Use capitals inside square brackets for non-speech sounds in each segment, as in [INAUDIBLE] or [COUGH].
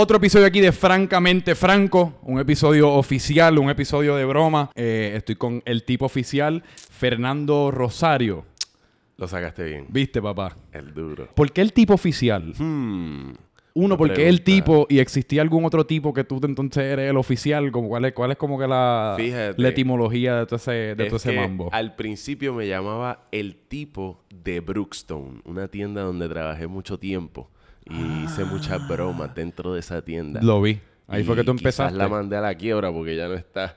Otro episodio aquí de Francamente Franco, un episodio oficial, un episodio de broma. Eh, estoy con el tipo oficial, Fernando Rosario. Lo sacaste bien. ¿Viste, papá? El duro. ¿Por qué el tipo oficial? Hmm. Uno, porque el tipo y existía algún otro tipo que tú entonces eres el oficial. Como, ¿cuál, es, ¿Cuál es como que la, Fíjate. la etimología de todo ese, de Es todo ese que mambo? Al principio me llamaba el tipo de Brookstone, una tienda donde trabajé mucho tiempo y hice muchas bromas dentro de esa tienda. Lo vi. Ahí fue que tú empezaste. la mandé a la quiebra porque ya no está.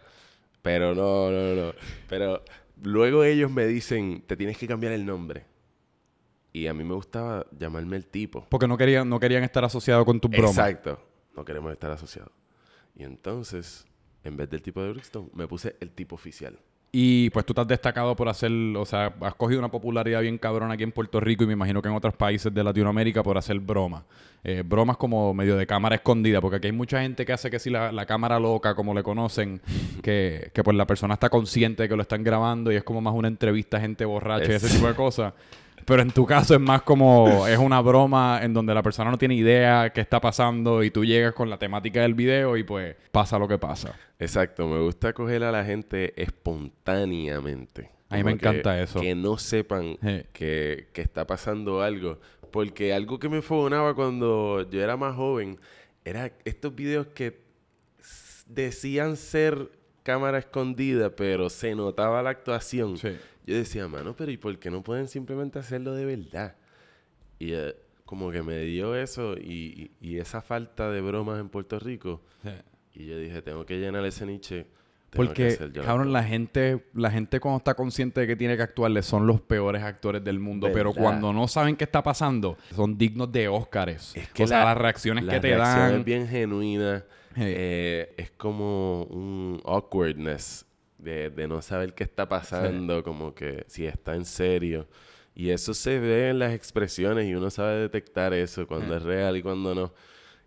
Pero no, no, no. Pero luego ellos me dicen, te tienes que cambiar el nombre. Y a mí me gustaba llamarme el tipo. Porque no querían, no querían estar asociados con tus bromas. Exacto. No queremos estar asociados. Y entonces, en vez del tipo de Brookstone, me puse el tipo oficial. Y pues tú te has destacado por hacer, o sea, has cogido una popularidad bien cabrona aquí en Puerto Rico y me imagino que en otros países de Latinoamérica por hacer bromas. Eh, bromas como medio de cámara escondida, porque aquí hay mucha gente que hace que si la, la cámara loca, como le conocen, que, que pues la persona está consciente de que lo están grabando y es como más una entrevista a gente borracha y ese Es- tipo de cosas. Pero en tu caso es más como, es una broma en donde la persona no tiene idea qué está pasando y tú llegas con la temática del video y pues pasa lo que pasa. Exacto, me gusta coger a la gente espontáneamente. A mí me que- encanta eso. Que no sepan Sí. que, que está pasando algo. Porque algo que me enfogonaba cuando yo era más joven era estos videos que decían ser cámara escondida, pero se notaba la actuación. Sí. Yo decía, mano, pero ¿y por qué no pueden simplemente hacerlo de verdad? Y eh, como que me dio eso y, y- y esa falta de bromas en Puerto Rico. Y yo dije, tengo que llenar ese niche. Porque, cabrón, cosas". la gente, la gente cuando está consciente de que tiene que actuarle son los peores actores del mundo. Pero ¿Verdad? cuando no saben qué está pasando, son dignos de Óscares. Es que o sea, la- las reacciones la que te reacción dan. es bien genuina. Sí. Eh, es como un awkwardness de, de no saber qué está pasando, como que si está en serio. Y eso se ve en las expresiones y uno sabe detectar eso cuando es real y cuando no.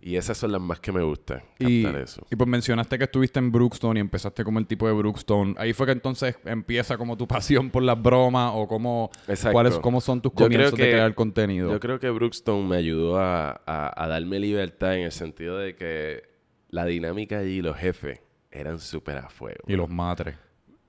Y esas son las más que me gustan, Y, eso. y pues mencionaste que estuviste en Brookstone y empezaste como el tipo de Brookstone. Ahí fue que entonces empieza como tu pasión por las bromas o cómo, cuáles, cómo son tus comienzos de que- crear contenido. Yo creo que Brookstone me ayudó a, a- a darme libertad en el sentido de que la dinámica allí, los jefes, eran súper a fuego. Y los matres.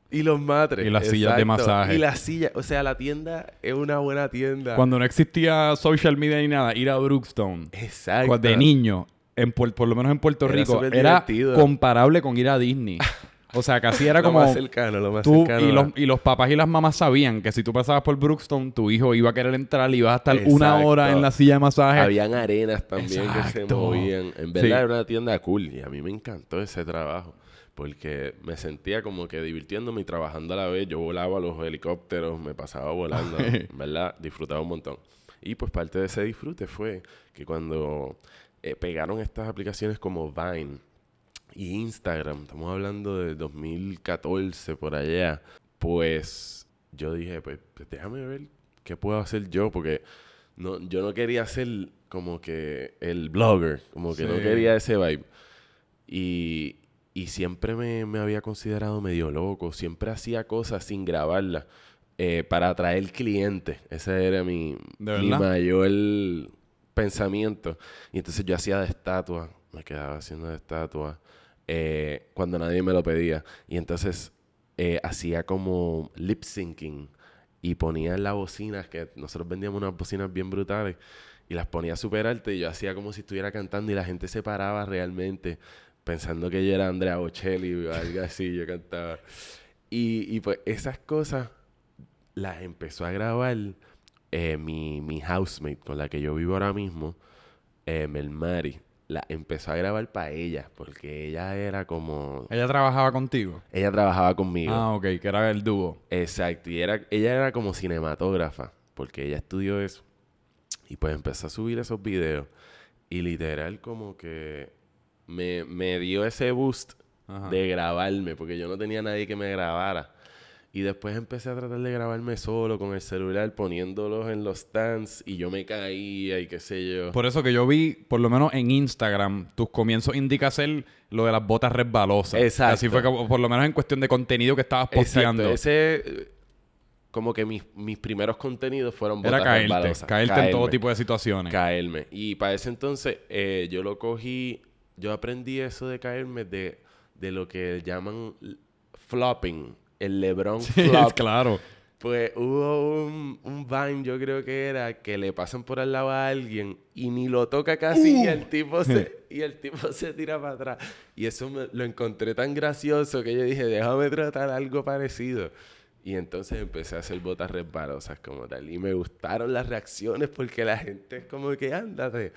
Y los matres. Y las sillas de masaje. Y las sillas. O sea, la tienda es una buena tienda. Cuando no existía social media ni nada, ir a Brookstone. Exacto. De niño, en por lo menos en Puerto Era Rico, era divertido. comparable con ir a Disney. [LAUGHS] O sea, casi era [LAUGHS] Lo como más cercano, lo más tú cercano. y los, y los papás y las mamás sabían que si tú pasabas por Brookstone, tu hijo iba a querer entrar y ibas a estar una hora en la silla de masaje. Habían arenas también que se movían. En Sí. verdad era una tienda cool y a mí me encantó ese trabajo. Porque me sentía como que divirtiéndome y trabajando a la vez. Yo volaba los helicópteros, me pasaba volando. [LAUGHS] verdad, disfrutaba un montón. Y pues parte de ese disfrute fue que cuando eh, pegaron estas aplicaciones como Vine y Instagram, estamos hablando de 2014 por allá, pues yo dije, pues, pues déjame ver qué puedo hacer yo, porque no, yo no quería ser como que el blogger, como que no quería ese vibe. Y, y siempre me, me había considerado medio loco, siempre hacía cosas sin grabarlas eh, para atraer clientes. Ese era mi, ¿De mi mayor pensamiento. Y entonces yo hacía de estatua, me quedaba haciendo de estatua eh, cuando nadie me lo pedía. Y entonces eh, hacía como lip syncing y ponía en las bocinas, que nosotros vendíamos unas bocinas bien brutales, y las ponía súper altas y yo hacía como si estuviera cantando y la gente se paraba realmente pensando que yo era Andrea Bocelli o algo así, yo cantaba. Y, y pues esas cosas las empezó a grabar eh, mi, mi housemate con la que yo vivo ahora mismo, eh, Melmari. La empezó a grabar para ella, porque ella era como... Ella trabajaba contigo. Ella trabajaba conmigo. Ah, ok, que era el dúo. Exacto, y era, ella era como cinematógrafa, porque ella estudió eso. Y pues empezó a subir esos videos. Y literal como que me, me dio ese boost Ajá. de grabarme, porque yo no tenía nadie que me grabara. Y después empecé a tratar de grabarme solo con el celular, poniéndolos en los stands, y yo me caía y qué sé yo. Por eso que yo vi, por lo menos en Instagram, tus comienzos indica ser lo de las botas resbalosas. Exacto. Así fue como, por lo menos en cuestión de contenido que estabas Exacto, posteando. ese... eh, Como que mis, mis primeros contenidos fueron Era botas caerte, resbalosas. caerte en todo Caerme. tipo de situaciones. caerme. Y para ese entonces eh, yo lo cogí yo aprendí eso de caerme de, de lo que llaman flopping, el LeBron Sí, flop. claro. Pues hubo un, un Vine, yo creo que era, que le pasan por al lado a alguien y ni lo toca casi y el tipo se, [LAUGHS] y el tipo se tira para atrás. Y eso me- lo encontré tan gracioso que yo dije, déjame tratar algo parecido. Y entonces empecé a hacer botas resbalosas como tal. Y me gustaron las reacciones porque la gente es como que ándate.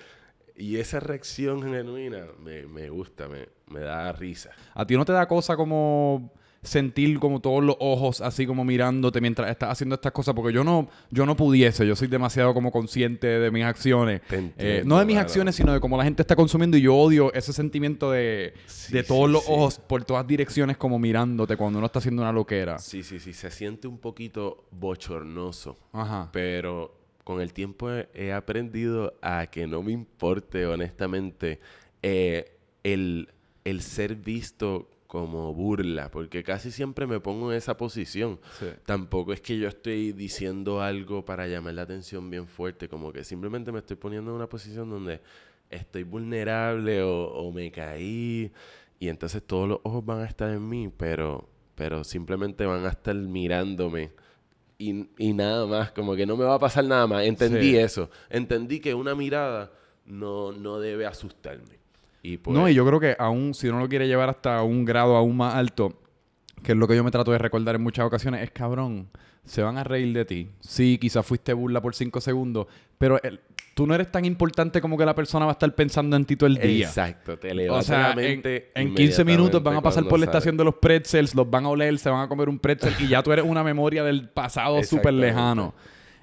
Y esa reacción genuina me, me gusta, me, me da risa. ¿A ti no te da cosa como sentir como todos los ojos así como mirándote mientras estás haciendo estas cosas? Porque yo no, yo no pudiese, yo soy demasiado como consciente de mis acciones. Eh, no de mis acciones, sino de cómo la gente está consumiendo y yo odio ese sentimiento de, Sí, de todos sí, los sí. ojos por todas direcciones como mirándote cuando uno está haciendo una loquera. Sí, sí, sí. Se siente un poquito bochornoso. Ajá. Pero con el tiempo he, he aprendido a que no me importe, honestamente, eh, el, el ser visto como burla, porque casi siempre me pongo en esa posición. Sí. Tampoco es que yo estoy diciendo algo para llamar la atención bien fuerte, como que simplemente me estoy poniendo en una posición donde estoy vulnerable o, o me caí y entonces todos los ojos van a estar en mí, pero, pero simplemente van a estar mirándome y, y nada más, como que no me va a pasar nada más. Entendí Sí. eso, entendí que una mirada no, no debe asustarme. Y pues, No, y yo creo que aún, si uno lo quiere llevar hasta un grado aún más alto, que es lo que yo me trato de recordar en muchas ocasiones, es cabrón, se van a reír de ti. Sí, quizás fuiste burla por cinco segundos, pero el- tú no eres tan importante como que la persona va a estar pensando en ti todo el día. Exacto, te O sea, en, en 15 minutos van a pasar por la sale. estación de los pretzels, los van a oler, se van a comer un pretzel y ya tú eres una memoria del pasado [LAUGHS] súper lejano.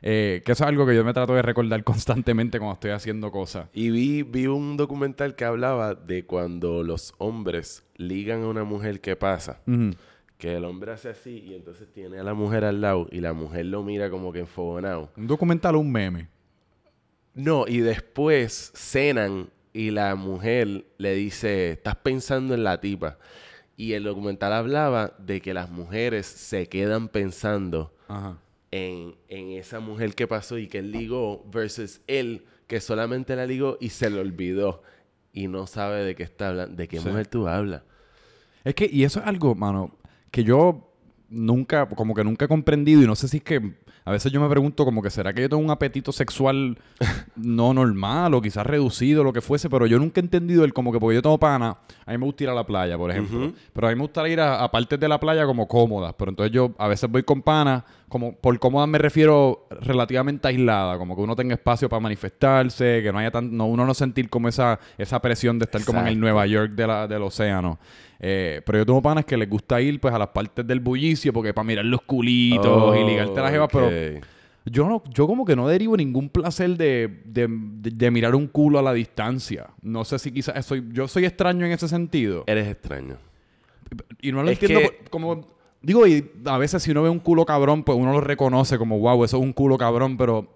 Eh, que eso es algo que yo me trato de recordar [LAUGHS] constantemente cuando estoy haciendo cosas. Y vi, vi un documental que hablaba de cuando los hombres ligan a una mujer que pasa. Que el hombre hace así y entonces tiene a la mujer al lado y la mujer lo mira como que enfogonado. Un documental o un meme. No, y después cenan y la mujer le dice, estás pensando en la tipa. Y el documental hablaba de que las mujeres se quedan pensando Ajá. En, en esa mujer que pasó y que él ligó versus él que solamente la ligó y se le olvidó y no sabe de qué está hablando, de qué Sí. mujer tú hablas. Es que, y eso es algo, mano, que yo nunca, como que nunca he comprendido y no sé si es que a veces yo me pregunto como que será que yo tengo un apetito sexual no normal o quizás reducido, lo que fuese, pero yo nunca he entendido el como que porque yo tengo pana, a mí me gusta ir a la playa, por ejemplo, pero a mí me gusta ir a, a partes de la playa como cómodas, pero entonces yo a veces voy con pana, como por cómodas me refiero relativamente aislada, como que uno tenga espacio para manifestarse, que no haya tan, no, uno no sentir como esa, esa presión de estar como en el. Nueva York de la- del océano. Eh, pero yo tengo panas que les gusta ir pues a las partes del bullicio porque para mirar los culitos y ligarte las jevas, pero yo no, yo como que no derivo ningún placer de, de- de- de mirar un culo a la distancia. No sé si quizás soy, yo soy extraño en ese sentido. Eres extraño. Y no lo Es entiendo que- como... Digo, y a veces si uno ve un culo cabrón, pues uno lo reconoce como, wow, eso es un culo cabrón, pero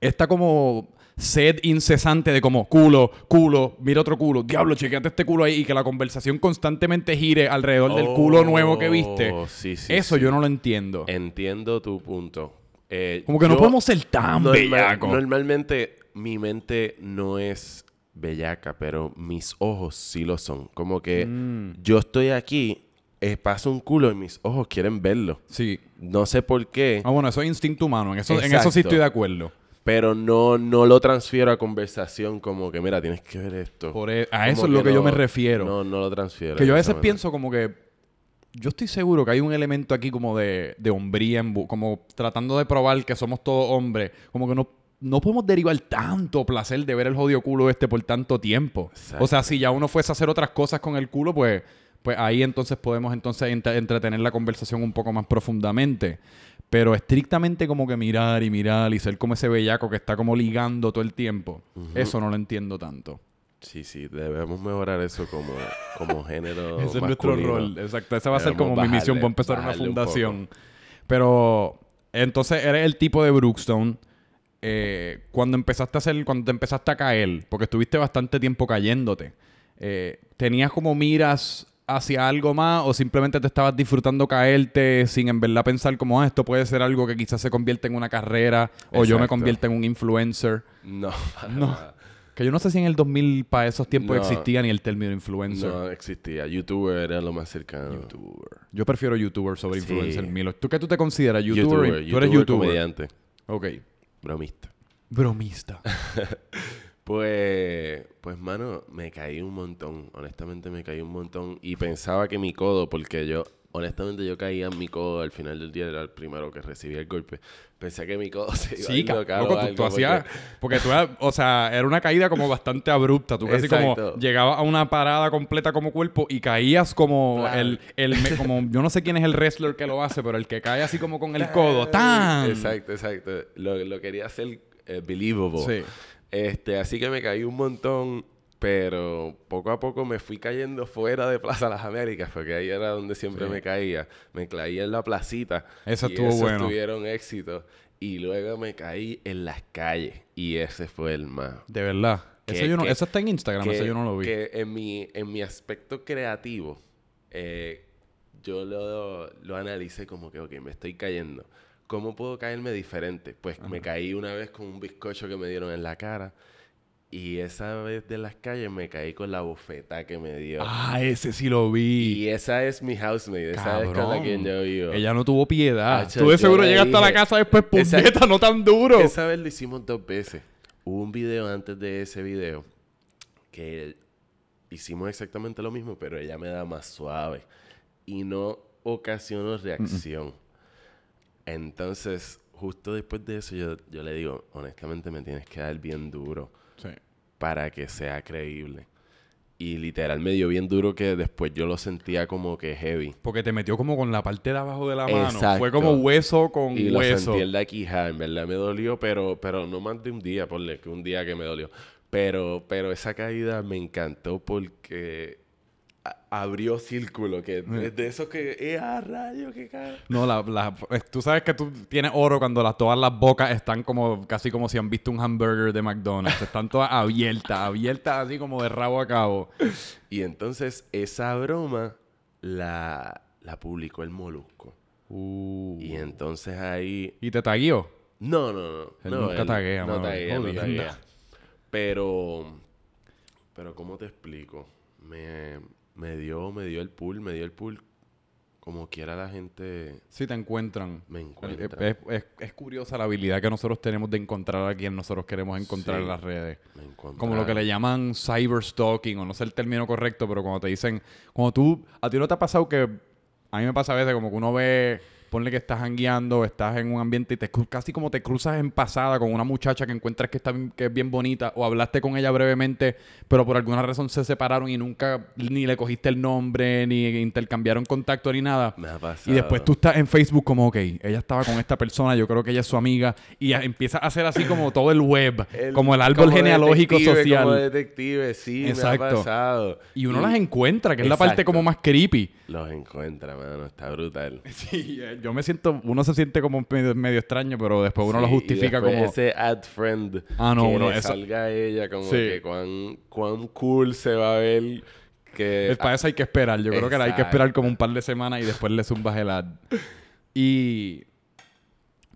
esta como sed incesante de como culo, culo, mira otro culo, diablo, chequeate este culo ahí y que la conversación constantemente gire alrededor del culo nuevo que viste. Oh, sí, sí, eso sí. yo no lo entiendo. Entiendo tu punto. Eh, como que no podemos ser tan normal- bellacos. Normalmente mi mente no es bellaca, pero mis ojos sí lo son. Como que Mm. yo estoy aquí, eh, paso un culo y mis ojos quieren verlo. Sí. No sé por qué, Ah, bueno, eso es instinto humano. En eso, en eso sí estoy de acuerdo. Pero no, no lo transfiero a conversación como que, mira, tienes que ver esto. Por e- a Como eso es lo que yo no- me refiero. No, no lo transfiero. Que yo a veces manera. pienso como que yo estoy seguro que hay un elemento aquí como de, de hombría, en como tratando de probar que somos todos hombres, como que no, no podemos derivar tanto placer de ver el jodido culo este por tanto tiempo. Exacto. O sea, si ya uno fuese a hacer otras cosas con el culo, pues, pues ahí entonces podemos entonces entre- entretener la conversación un poco más profundamente. Pero estrictamente como que mirar y mirar y ser como ese bellaco que está como ligando todo el tiempo, eso no lo entiendo tanto. Sí, sí, debemos mejorar eso como, como género. [LAUGHS] Ese es nuestro masculino. rol, exacto. Esa va a ser como mi misión bajarle- para empezar una un fundación. Pero entonces eres el tipo de Brookstone. eh, cuando empezaste a hacer, cuando te empezaste a caer, porque estuviste bastante tiempo cayéndote, eh, ¿tenías como miras hacia algo más o simplemente te estabas disfrutando caerte sin en verdad pensar como "Ah, esto puede ser algo que quizás se convierte en una carrera o yo me convierta en un influencer? No, No. nada. Que yo no sé si en el 2000 para esos tiempos No. existía ni el término influencer. No existía. YouTuber era lo más cercano. YouTuber. Yo prefiero YouTuber sobre Sí. influencer. Milo. ¿Tú qué tú te consideras? ¿YouTuber? YouTuber. Tú eres YouTuber YouTuber. comediante. Ok. Bromista. Bromista. [LAUGHS] Pues, pues, mano, me caí un montón. Honestamente, me caí un montón. Y pensaba que mi codo, porque yo, honestamente, yo caía en mi codo al final del día, era el primero que recibía el golpe. Pensé que mi codo [LAUGHS] se iba a Sí, o loco, tú, algo, tú hacías... porque- Porque tú eras- o sea, era una caída como bastante abrupta. Tú casi como llegabas a una parada completa como cuerpo y caías como el, el me- como yo no sé quién es el wrestler que lo hace, pero el que cae así como con el codo. ¡Tan! Exacto, exacto. Lo, lo quería hacer eh, believable. Sí. Este, así que me caí un montón, pero poco a poco me fui cayendo fuera de Plaza Las Américas, porque ahí era donde siempre Sí. me caía. Me caí en la placita. Eso y estuvo esos bueno. tuvieron éxito. Y luego me caí en las calles. Y ese fue el más. De verdad. Que- Eso, yo no- que- eso está en Instagram, que, eso yo no lo vi. que en mi, en mi aspecto creativo, eh, yo lo, lo analicé como que, ok, me estoy cayendo. ¿Cómo puedo caerme diferente? Pues me caí una vez con un bizcocho que me dieron en la cara. Y esa vez de las calles me caí con la bofeta que me dio. Ah, ese sí lo vi. y esa es mi housemate, esa es con la Cabrón. quien yo vivo. Ella no tuvo piedad. Hacho, Tú de seguro le llegaste a la dije- casa después, puñeta, no tan duro. Esa vez lo hicimos dos veces. Hubo un video antes de ese video que hicimos exactamente lo mismo, pero ella me da más suave y no ocasionó reacción. Entonces, justo después de eso, yo, yo le digo, honestamente me tienes que dar bien duro Sí. para que sea creíble. Y literal me dio bien duro que después yo lo sentía como que heavy. Porque te metió como con la parte de abajo de la mano. Exacto. Fue como hueso con Y lo hueso. sentí en la quijada, en verdad me dolió, pero, pero no más de un día, ponle que un día que me dolió. Pero, pero esa caída me encantó porque abrió círculo, que es de esos que, ¡eh, a rayo, que cae! No, la, la- eh, tú sabes que tú tienes oro cuando las, todas las bocas están como casi como si han visto un hamburger de McDonald's. Están todas abiertas, abiertas así como de rabo a cabo. Y entonces esa broma la, la publicó el Molusco. Uh. Y entonces ahí ¿Y te taguió? No, no, no. Él no, nunca taguea, no taguea, no taguea. Pero, pero ¿cómo te explico? Me, me dio, me dio el pool, me dio el pool. Como quiera la gente Si te encuentran. me Es, encuentra. es- es- es curiosa la habilidad que nosotros tenemos de encontrar a quien nosotros queremos encontrar Sí. en las redes. me encuentra. Como lo que le llaman cyberstalking, o no sé el término correcto, pero cuando te dicen, cuando tú, a ti no te ha pasado que, a mí me pasa a veces como que uno ve, ponle que estás hangueando, estás en un ambiente y te casi como te cruzas en pasada con una muchacha que encuentras que, está, que es bien bonita, o hablaste con ella brevemente, pero por alguna razón se separaron y nunca ni le cogiste el nombre, ni intercambiaron contacto ni nada. Me ha pasado. Y después tú estás en Facebook como, ok, ella estaba con esta persona, yo creo que ella es su amiga, y ya empieza a hacer así como todo el web, [LAUGHS] como el árbol como genealógico social. Como detective, sí, Exacto. me ha pasado. Y uno las encuentra, que es la parte como más creepy. Los encuentra, mano, está brutal. [LAUGHS] Sí, yo me siento, uno se siente como medio, medio extraño, pero después uno lo Sí, y justifica como... ese ad friend Ah, no, que uno- salga ella como Sí. que cuán, cuán cool se va a ver que Es- para eso hay que esperar. Yo creo que hay que esperar como un par de semanas y después le zumbas el ad. Y...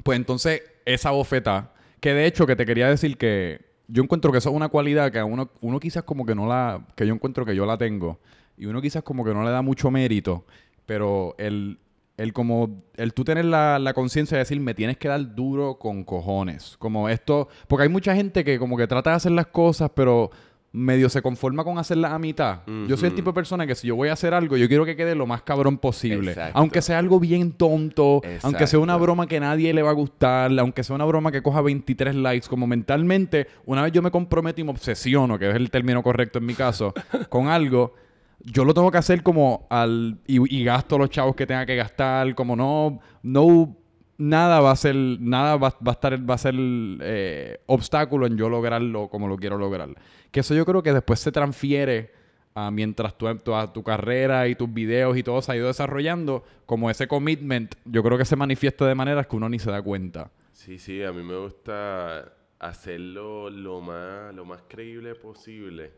Pues entonces, esa bofeta, que de hecho que te quería decir que yo encuentro que eso es una cualidad que a uno, uno quizás como que no la... Que yo encuentro que yo la tengo. Y uno quizás como que no le da mucho mérito. Pero el... El como, el tú tener la, la conciencia de decir, me tienes que dar duro con cojones. Como esto, porque hay mucha gente que como que trata de hacer las cosas, pero medio se conforma con hacerlas a mitad. Yo soy el tipo de persona que si yo voy a hacer algo, yo quiero que quede lo más cabrón posible. Exacto. Aunque sea algo bien tonto, aunque sea una broma que nadie le va a gustar, aunque sea una broma que coja 23 likes, como mentalmente, una vez yo me comprometo y me obsesiono, que es el término correcto en mi caso, [LAUGHS] con algo, yo lo tengo que hacer como al... Y, gasto los chavos que tenga que gastar, como no... no Nada va a ser, nada va, va a estar, va a ser eh, obstáculo en yo lograrlo como lo quiero lograr. Que eso yo creo que después se transfiere a mientras tu, tu, a tu carrera y tus videos y todo se ha ido desarrollando, como ese commitment, yo creo que se manifiesta de maneras que uno ni se da cuenta. Sí, sí, a mí me gusta hacerlo lo más, lo más creíble posible.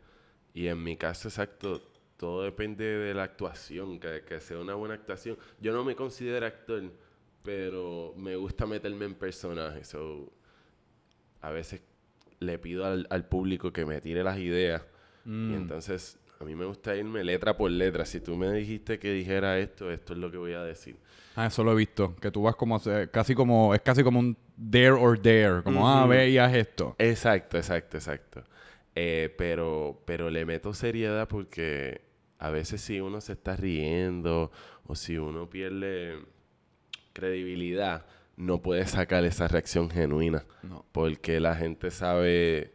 Y en mi caso, exacto, todo depende de la actuación, que, que sea una buena actuación. Yo no me considero actor, pero me gusta meterme en personajes. So, a veces le pido al, al público que me tire las ideas. Mm. Y entonces, a mí me gusta irme letra por letra. Si tú me dijiste que dijera esto, esto es lo que voy a decir. Ah, eso lo he visto. Que tú vas como, casi como, es casi como un dare or dare. Como, ah, ve y haz esto. Exacto, exacto, exacto. Eh, pero, pero le meto seriedad porque a veces si uno se está riendo o si uno pierde credibilidad, no puede sacar esa reacción genuina. No. Porque la gente sabe,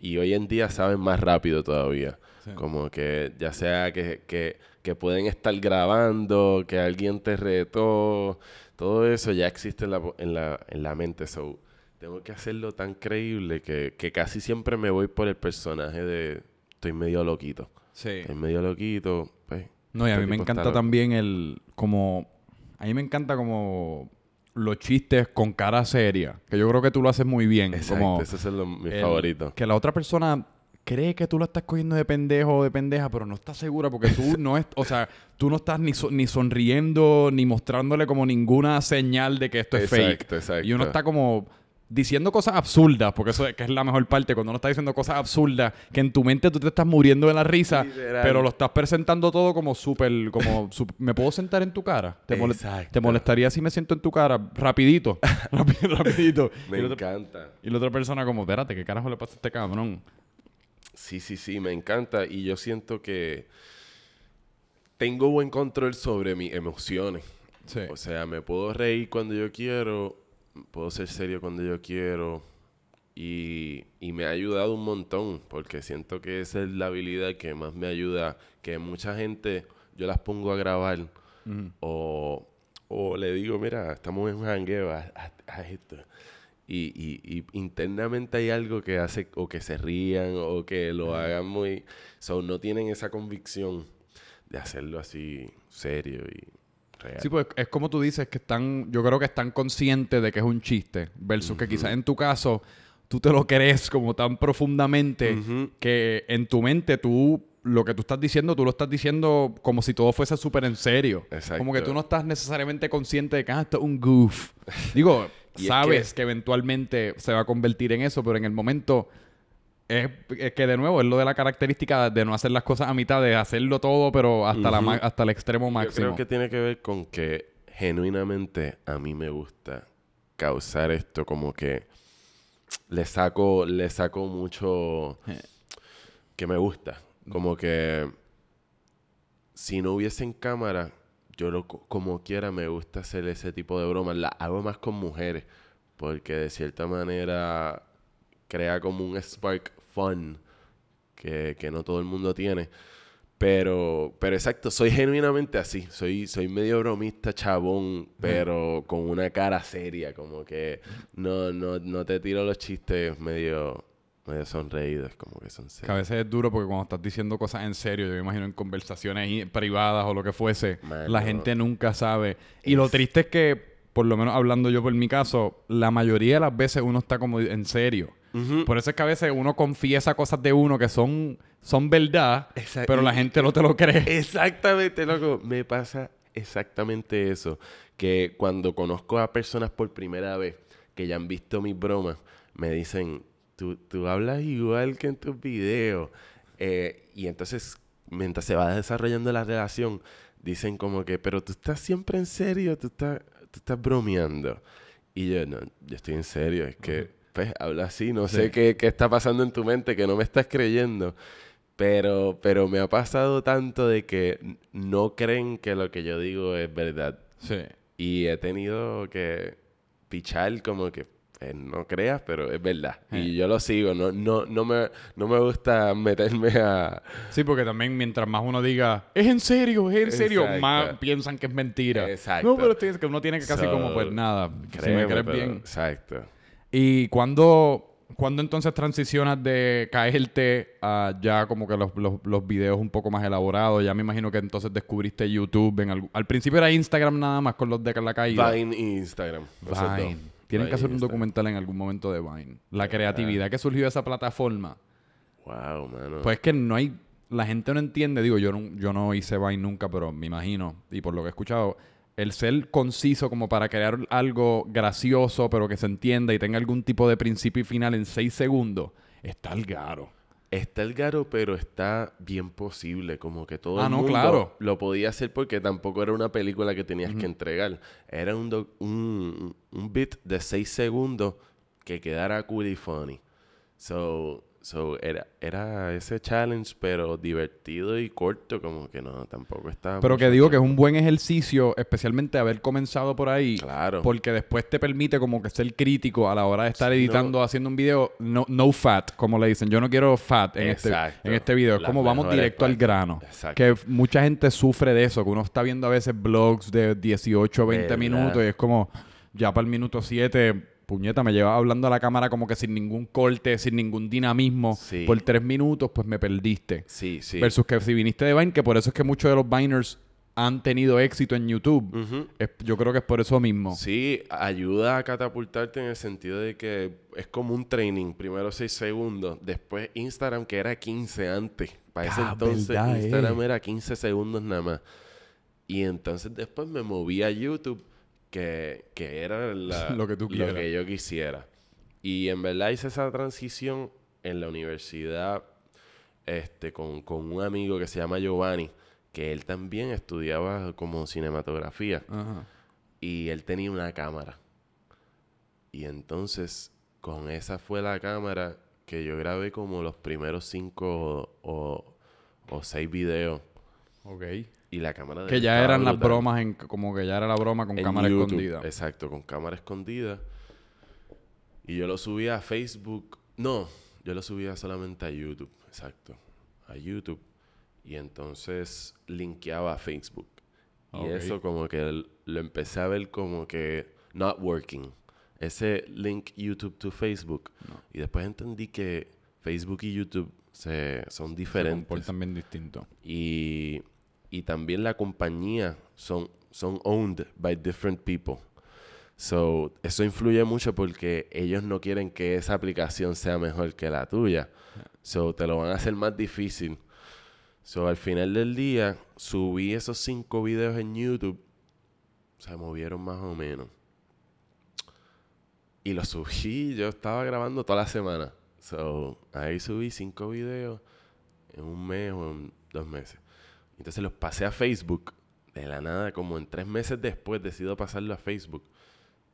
y hoy en día saben más rápido todavía. Sí. Como que ya sea que, que, que pueden estar grabando, que alguien te retó, todo eso ya existe en la, en la, en la mente. So, tengo que hacerlo tan creíble que, que casi siempre me voy por el personaje de estoy medio loquito. Sí. Estoy medio loquito, pues. No, y a este mí me encanta también el, como, a mí me encanta como los chistes con cara seria, que yo creo que tú lo haces muy bien. Exacto, como ese es lo- mi el- favorito. Que la otra persona cree que tú lo estás cogiendo de pendejo o de pendeja, pero no está segura porque tú [LAUGHS] no es, o sea, tú no estás ni, so- ni sonriendo ni mostrándole como ninguna señal de que esto es fake. Exacto, exacto. Y uno está como diciendo cosas absurdas, porque eso es, que es la mejor parte, cuando uno está diciendo cosas absurdas, que en tu mente tú te estás muriendo de la risa, Literal. pero lo estás presentando todo como súper, como, sup- ¿me puedo sentar en tu cara? ¿Te, Exacto. ¿Te molestaría si me siento en tu cara? Rapidito, [LAUGHS] Rapi- rapidito. Me y, la otra, encanta. y la otra persona como, espérate, ¿qué carajo le pasa a este cabrón? Sí, sí, sí, me encanta. Y yo siento que tengo buen control sobre mis emociones. Sí. O sea, me puedo reír cuando yo quiero, puedo ser serio cuando yo quiero. Y, y me ha ayudado un montón, porque siento que esa es la habilidad que más me ayuda, que mucha gente yo las pongo a grabar o, o le digo, mira, estamos en un jangueo, haz, haz- haz esto. Y, y, y internamente hay algo que hace o que se rían o que lo hagan muy... So, no tienen esa convicción de hacerlo así serio y real. Sí, pues es como tú dices que están, yo creo que están conscientes de que es un chiste, versus que quizás en tu caso tú te lo crees como tan profundamente que en tu mente tú lo que tú estás diciendo, tú lo estás diciendo como si todo fuese súper en serio. Exacto. Como que tú no estás necesariamente consciente de que ah, esto es un goof. [LAUGHS] Digo, es sabes que- que... eventualmente se va a convertir en eso, pero en el momento es, es que de nuevo es lo de la característica de no hacer las cosas a mitad, de hacerlo todo, pero hasta, hasta el extremo Yo máximo. creo que tiene que ver con que genuinamente a mí me gusta causar esto como que le saco, le saco mucho Eh. que me gusta. Como que si no hubiese en cámara, yo lo, co- como quiera me gusta hacer ese tipo de bromas. La hago más con mujeres, porque de cierta manera crea como un spark fun que, que no todo el mundo tiene. Pero, pero exacto, soy genuinamente así. Soy, soy medio bromista, chabón, pero con una cara seria. Como que no, no, no te tiro los chistes medio, medio sonreídos, como que son Que a serios. veces es duro porque cuando estás diciendo cosas en serio, yo me imagino en conversaciones privadas o lo que fuese, Mano. la gente nunca sabe. Y lo triste es que, por lo menos hablando yo por mi caso, la mayoría de las veces uno está como en serio. Por eso es que a veces uno confiesa cosas de uno que son, son verdad, pero la gente no te lo cree. Exactamente, loco. Me pasa exactamente eso. Que cuando conozco a personas por primera vez que ya han visto mis bromas, me dicen, tú, tú hablas igual que en tus videos. Eh, y entonces, mientras se va desarrollando la relación, dicen como que, pero tú estás siempre en serio, tú estás, tú estás bromeando. Y yo, no, yo estoy en serio, es que, pues, habla así, no Sí. sé qué, qué está pasando en tu mente, que no me estás creyendo. Pero, pero me ha pasado tanto de que no creen que lo que yo digo es verdad. Sí. Y he tenido que pichar como que eh, no creas, pero es verdad. Eh. Y yo lo sigo. No, no, no, me, no me gusta meterme a... Sí, porque también mientras más uno diga, es en serio, es en serio, más piensan que es mentira. Exacto. No, pero que uno tiene que casi So, como, pues nada, si me Créeme, crees pero- bien. Exacto. ¿Y cuándo, cuándo entonces transicionas de caerte a ya como que los, los, los videos un poco más elaborados? Ya me imagino que entonces descubriste YouTube. En algún- al principio era Instagram nada más con los de la caída. Vine e Instagram. Vine. Tienen Vine que hacer un documental en algún momento de Vine. La creatividad que surgió de esa plataforma. Wow, mano. Pues es que no hay... La gente no entiende, digo, yo no, yo no hice Vine nunca, pero me imagino, y por lo que he escuchado, el ser conciso como para crear algo gracioso, pero que se entienda y tenga algún tipo de principio y final en seis segundos, está el garo. Está el garo, pero está bien posible. Como que todo Ah, el no, mundo claro. lo podía hacer porque tampoco era una película que tenías que entregar. Era un, doc- un, un bit de seis segundos que quedara cool y funny. So, so era, era ese challenge, pero divertido y corto, como que no, tampoco estaba. Pero que digo que es un buen ejercicio, especialmente haber comenzado por ahí. Claro. Porque después te permite como que ser crítico a la hora de estar Sí, editando, haciendo un video, no, no fat, como le dicen. Yo no quiero fat en, este, en este video. Es como vamos directo al grano. Exacto. Que mucha gente sufre de eso, que uno está viendo a veces blogs de 18 o 20 ¿Verdad? minutos y es como, ya para el minuto 7, puñeta, me lleva hablando a la cámara como que sin ningún corte, sin ningún dinamismo. Sí. Por 3 minutos, pues me perdiste. Sí, sí. Versus que si viniste de Vine, que por eso es que muchos de los Viners han tenido éxito en YouTube. Es- yo creo que es por eso mismo. Sí, ayuda a catapultarte en el sentido de que es como un training. Primero 6 segundos, después Instagram, que era 15 antes. Para ese Ah, entonces verdad, Instagram eh. era 15 segundos nada más. Y entonces después me moví a YouTube, que, que era la- [LAUGHS] Lo que tú quieras. que yo quisiera. Y en verdad hice esa transición en la universidad este, con, con un amigo que se llama Giovanni, que él también estudiaba como cinematografía Ajá. y él tenía una cámara. Y entonces, con esa fue la cámara que yo grabé como los primeros cinco o, o seis videos. Ok. Y la cámara de Que ya eran las bromas, en, como que ya era la broma con En cámara YouTube, escondida. Exacto, con cámara escondida. Y yo lo subía a Facebook. No, yo lo subía solamente a YouTube. Exacto. A YouTube. Y entonces linkeaba a Facebook. Y eso como que lo empecé a ver como que not working. Ese link YouTube to Facebook. Y después entendí que Facebook y YouTube se, son Se diferentes. comportan bien distinto. Y, y también la compañía son, son owned by different people. So, eso influye mucho porque ellos no quieren que esa aplicación sea mejor que la tuya. So, te lo van a hacer más difícil. So, al final del día, subí esos cinco videos en YouTube. Se movieron más o menos. Y los subí, yo estaba grabando toda la semana. So, ahí subí cinco videos en un mes o en dos meses. Entonces los pasé a Facebook. De la nada, como en tres meses después, decido pasarlo a Facebook.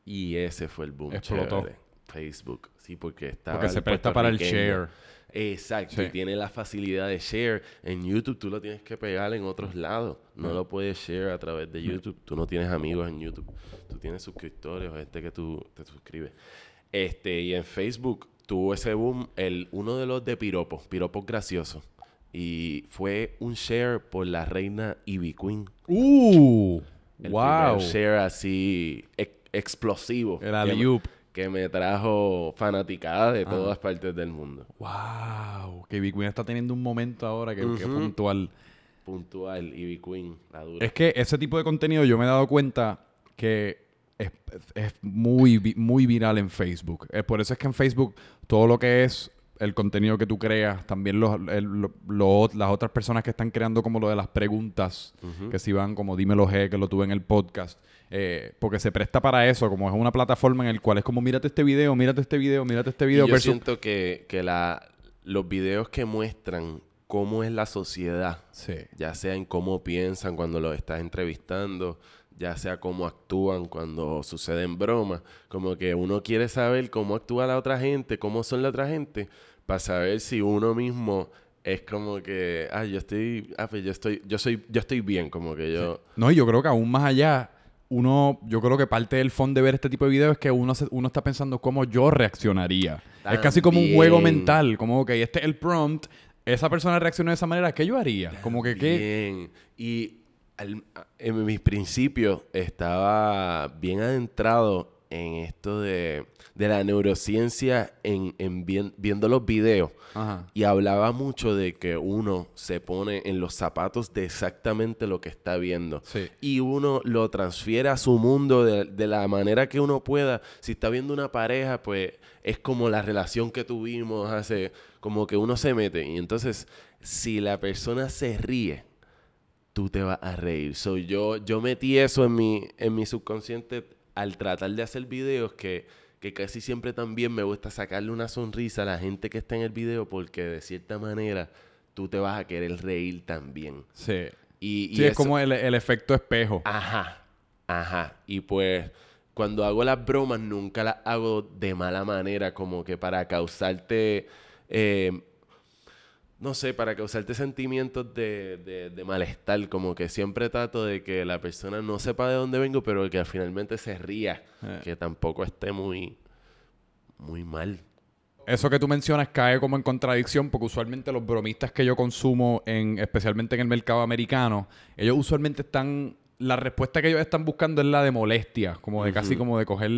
Y ese fue el boom. Explotó. chévere. Facebook. Sí, porque estaba. Porque se presta para el share. Exacto. Sí. Y tiene la facilidad de share. En YouTube tú lo tienes que pegar en otros lados. No lo puedes share a través de YouTube. Tú no tienes amigos en YouTube. Tú tienes suscriptores o gente que tú te suscribes. Este, y en Facebook tuvo ese boom, el, uno de los de piropos, piropos graciosos. Y fue un share por la reina Ivy Queen. ¡Uh! El ¡Wow! primer share así ex- explosivo. El alley-oop. Que me trajo fanaticada de todas partes del mundo. ¡Wow! Que Big Queen está teniendo un momento ahora que, que Ujú. puntual. Puntual, Ivy Queen, la dura. Es que ese tipo de contenido yo me he dado cuenta que es, es muy, muy viral en Facebook. Por eso es que en Facebook todo lo que es el contenido que tú creas, también los, el- lo- lo- las otras personas que están creando como lo de las preguntas, que si van como dímelo G, que lo tuve en el podcast, eh, porque se presta para eso, como es una plataforma en el cual es como mírate este video, mírate este video, mírate este Y video, yo versus- siento que, que la, los videos que muestran cómo es la sociedad, Sí. ya sea en cómo piensan cuando los estás entrevistando, ya sea cómo actúan cuando suceden bromas, como que uno quiere saber cómo actúa la otra gente, cómo son la otra gente, para saber si uno mismo es como que, ah, yo estoy, ah, pues yo estoy, yo soy, yo estoy bien, como que yo, No, y yo creo que aún más allá, uno, yo creo que parte del fondo de ver este tipo de videos es que uno, se- uno está pensando cómo yo reaccionaría. Es casi como un juego mental, como, ok, este es el prompt, esa persona reaccionó de esa manera, ¿qué yo haría? Como que, ¿qué? Bien. Y al- en mis principios estaba bien adentrado en esto de, de la neurociencia en, en bien- viendo los videos. Ajá. Y hablaba mucho de que uno se pone en los zapatos de exactamente lo que está viendo. Sí. Y uno lo transfiere a su mundo de, de la manera que uno pueda. Si está viendo una pareja, pues es como la relación que tuvimos hace, como que uno se mete. Y entonces, si la persona se ríe, tú te vas a reír. So, yo, yo metí eso en mi, en mi subconsciente al tratar de hacer videos que, que casi siempre también me gusta sacarle una sonrisa a la gente que está en el video porque de cierta manera tú te vas a querer reír también. Sí. Y, y Sí, es como el, el efecto espejo. Ajá, ajá. Y pues cuando hago las bromas nunca las hago de mala manera, como que para causarte, eh, no sé, para causarte sentimientos de, de- de malestar, como que siempre trato de que la persona no sepa de dónde vengo, pero que finalmente se ría, Eh. que tampoco esté muy, muy mal. Eso que tú mencionas cae como en contradicción porque usualmente los bromistas que yo consumo, en, especialmente en el mercado americano, ellos usualmente están... La respuesta que ellos están buscando es la de molestia, como de casi como de coger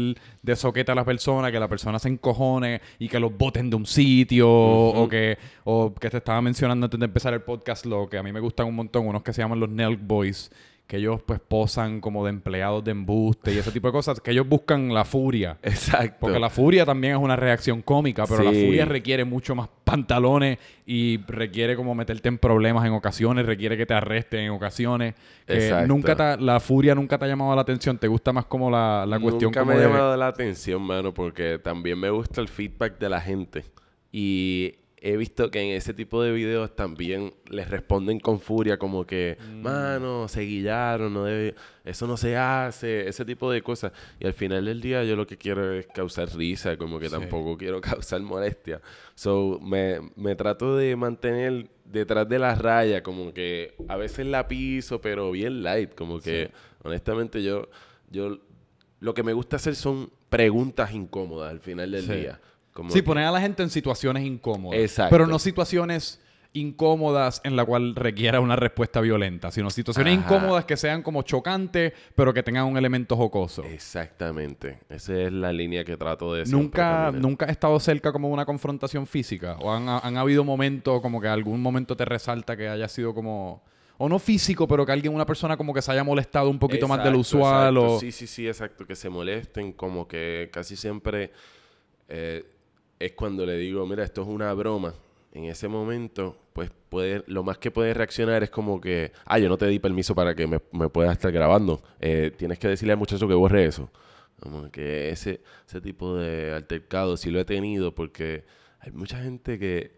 de soqueta a la persona, que la persona se encojone y que los boten de un sitio, o que o que te estaba mencionando antes de empezar el podcast, lo que a mí me gustan un montón, unos que se llaman los Nelk Boys, que ellos pues posan como de empleados de embuste y ese tipo de cosas, que ellos buscan la furia. Exacto. Porque la furia también es una reacción cómica, pero la furia requiere mucho más pantalones y requiere como meterte en problemas en ocasiones, requiere que te arresten en ocasiones. Exacto. nunca te- la furia nunca te ha llamado la atención, te gusta más como la, la cuestión Nunca como me ha de- llamado la atención, mano, porque también me gusta el feedback de la gente. Y he visto que en ese tipo de videos también les responden con furia, como que, Mm. mano, se guillaron, no debe, eso no se hace, ese tipo de cosas. Y al final del día yo lo que quiero es causar risa, como que Sí. tampoco quiero [LAUGHS] causar molestia. So, me, me trato de mantener detrás de la raya, como que a veces la piso, pero bien light, como que honestamente yo, yo lo que me gusta hacer son preguntas incómodas al final del Sí. día. Como Sí, que- poner a la gente en situaciones incómodas. Exacto. Pero no situaciones incómodas en la cual requiera una respuesta violenta, sino situaciones Ajá. incómodas que sean como chocantes, pero que tengan un elemento jocoso. Exactamente. Esa es la línea que trato de ¿Nunca. ¿Nunca has estado cerca como de una confrontación física? ¿O han, han habido momentos como que algún momento te resalta que haya sido como... O no físico, pero que alguien, una persona como que se haya molestado un poquito más del usual exacto. o... Sí, sí, sí, exacto. Que se molesten, como que casi siempre eh, es cuando le digo, mira, esto es una broma. En ese momento, pues puede, lo más que puede reaccionar es como que, ah, yo no te di permiso para que me, me puedas estar grabando. Eh, tienes que decirle al muchacho que borre eso. Como que ese, ese tipo de altercado sí lo he tenido porque hay mucha gente que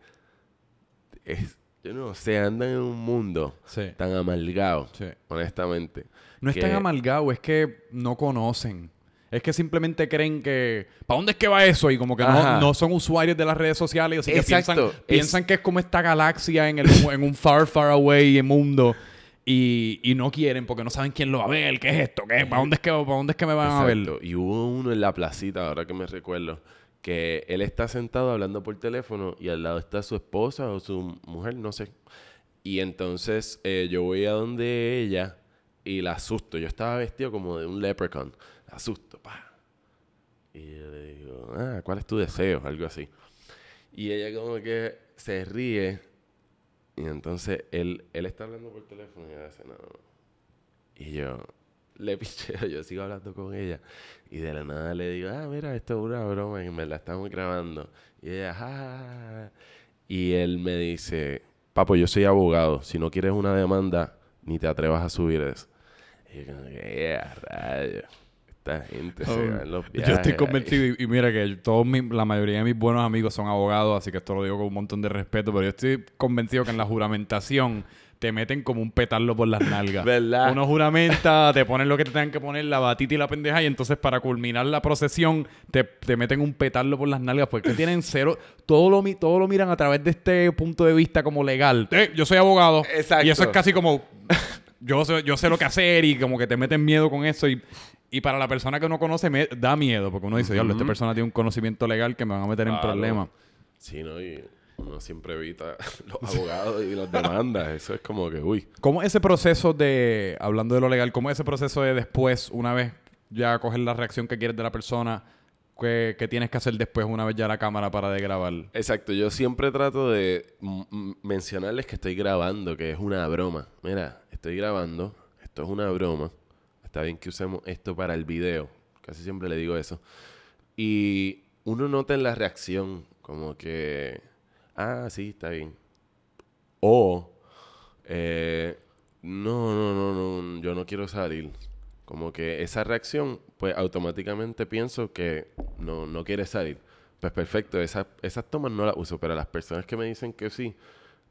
es, yo no sé, andan en un mundo Sí, tan amalgado, sí. honestamente. No es tan amalgado, es que no conocen. Es que simplemente creen que... ¿Para dónde es que va eso? Y como que no, no son usuarios de las redes sociales. Así que Exacto. piensan, Es- piensan que es como esta galaxia en, el, en un far, far away mundo. Y, y no quieren porque no saben quién lo va a ver. ¿Qué es esto? ¿Qué? ¿Para dónde es que, para dónde es que me van a ver? Exacto. Y hubo uno en la placita, ahora que me recuerdo, que él está sentado hablando por teléfono y al lado está su esposa o su mujer, no sé. Y entonces eh, yo voy a donde ella y la asusto. Yo estaba vestido como de un leprechaun. Asusto, pa. Y yo le digo, ah, ¿cuál es tu deseo? Algo así. Y ella como que se ríe. Y entonces él, él está hablando por teléfono y ella dice, no. Y yo le [LAUGHS] picheo, yo sigo hablando con ella. Y de la nada le digo, ah, mira, esto es una broma y me la estamos grabando. Y ella, "Ja, ja, ja". Y él me dice, papo, yo soy abogado. Si no quieres una demanda, ni te atrevas a subir eso. Y yo como que, "Yeah, rayo. Esta gente se va en los Yo estoy ahí". convencido y, y mira que todos mi- la mayoría de mis buenos amigos son abogados, así que esto lo digo con un montón de respeto, pero yo estoy convencido que en la juramentación te meten como un petarlo por las nalgas. ¿Verdad? Uno juramenta, te ponen lo que te tengan que poner, la batita y la pendeja, y entonces para culminar la procesión te, te meten un petarlo por las nalgas, porque tienen cero, todo lo, todo lo miran a través de este punto de vista como legal. Eh, yo soy abogado. Exacto. Y eso es casi como, yo sé, yo sé lo que hacer y como que te meten miedo con eso y... Y para la persona que no conoce, me da miedo, porque uno dice, diablo, esta persona tiene un conocimiento legal que me van a meter en Claro. problemas. Sí, ¿no? Y uno siempre evita [LAUGHS] los abogados y las demandas. Eso es como que, uy. ¿Cómo ese proceso de, hablando de lo legal, cómo ese proceso de después, una vez ya coger la reacción que quieres de la persona, qué tienes que hacer después, una vez ya la cámara para de grabar? Exacto, yo siempre trato de mencionarles que estoy grabando, que es una broma. Mira, estoy grabando, esto es una broma. Está bien que usemos esto para el video. Casi siempre le digo eso. Y uno nota en la reacción como que, ah, sí, está bien. O, eh, no, no, no, no, yo no quiero salir. Como que esa reacción, pues automáticamente pienso que no, no quiere salir. Pues perfecto, esas, esas tomas no las uso, pero las personas que me dicen que sí,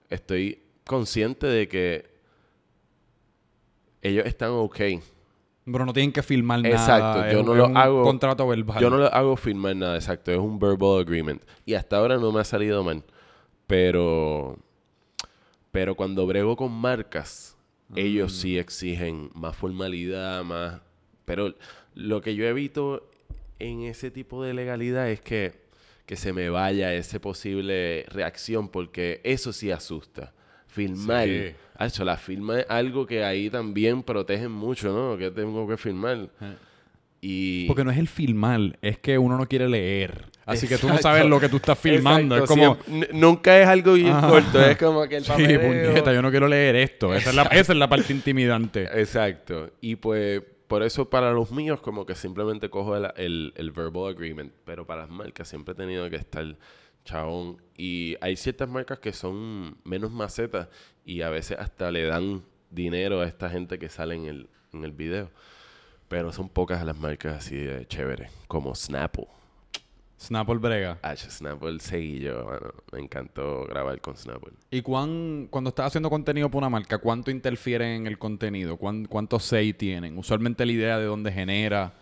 estoy consciente de que ellos están ok. Pero no tienen que filmar nada. Exacto, yo es- no es lo un hago- contrato verbal. Yo no le hago firmar nada, exacto. Es un verbal agreement. Y hasta ahora no me ha salido mal. Pero. Pero cuando brego con marcas, ellos sí exigen más formalidad, más. Pero lo que yo evito en ese tipo de legalidad es que, que se me vaya ese posible reacción, porque eso sí asusta. Filmar. Sí. Hacho, la firma es algo que ahí también protegen mucho, ¿no? Que tengo que firmar. Eh. Y. Porque no es el filmar, es que uno no quiere leer. Así que tú no sabes lo que tú estás filmando. Exacto, es como... nunca es algo bien Ajá. corto, es como que el [LAUGHS] Sí, papeleo. puñeta, yo no quiero leer esto. Esa es la, esa es la parte intimidante. Exacto. Y pues por eso para los míos como que simplemente cojo el, verbal agreement, pero para las marcas siempre he tenido que estar chabón. Y hay ciertas marcas que son menos macetas y a veces hasta le dan dinero a esta gente que sale en el, en el video. Pero son pocas las marcas así de chévere, como Snapple. Snapple brega. H, Snapple seguí yo, mano. Me encantó grabar con Snapple. ¿Y cuán, cuando estás haciendo contenido para una marca, cuánto interfieren en el contenido? ¿Cuán, ¿Cuánto say tienen? Usualmente la idea de dónde genera.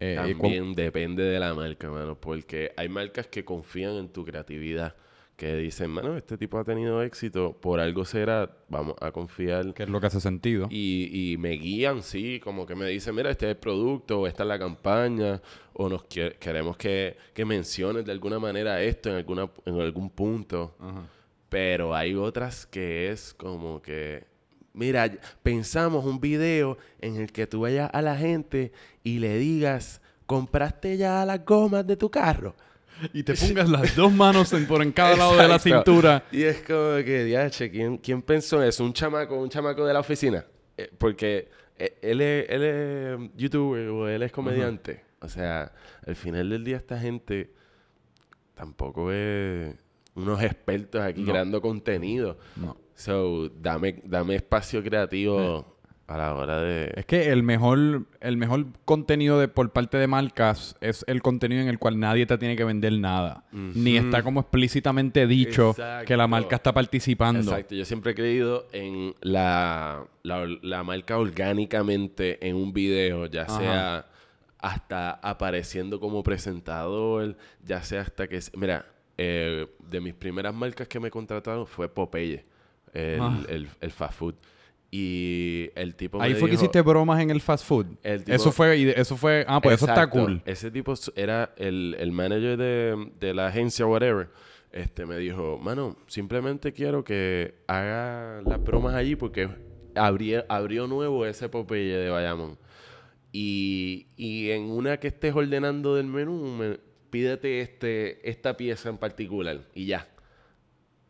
eh, También depende de la marca, mano, porque hay marcas que confían en tu creatividad, que dicen, mano, este tipo ha tenido éxito, por algo será, vamos a confiar. ¿Qué es lo que hace sentido? Y, y me guían, sí, como que me dicen, mira, este es el producto, o esta es la campaña, o nos queremos que, que menciones de alguna manera esto en, alguna, en algún punto. Ajá. Pero hay otras que es como que, mira, pensamos un video en el que tú vayas a la gente y le digas, ¿compraste ya las gomas de tu carro? Y te [LAUGHS] pongas las dos manos en- por en cada lado de la cintura. Y es como que, diache, ¿quién, ¿quién pensó en eso? ¿Un chamaco, un chamaco de la oficina? Eh, porque eh, él es, él es youtuber o él es comediante. O sea, al final del día esta gente tampoco es unos expertos aquí No. creando contenido. No. So, dame, dame espacio creativo a la hora de... Es que el mejor, el mejor contenido de, por parte de marcas es el contenido en el cual nadie te tiene que vender nada. Ni está como explícitamente dicho que la marca está participando. Exacto, yo siempre he creído en la, la, la marca orgánicamente en un video, ya Ajá. sea hasta apareciendo como presentador, ya sea hasta que... Mira, eh, de mis primeras marcas que me contrataron fue Popeye, el, Ah. el, el fast food. Y el tipo Ahí me fue que hiciste bromas en el fast food. El tipo- Eso fue, eso fue, ah, pues eso está cool. Ese tipo era el, el manager de, de la agencia, whatever. Este me dijo, mano, simplemente quiero que haga las bromas allí porque abrió, abrió nuevo ese Popeye de Bayamón. Y, y en una que estés ordenando del menú, me- pídete este, esta pieza en particular y ya.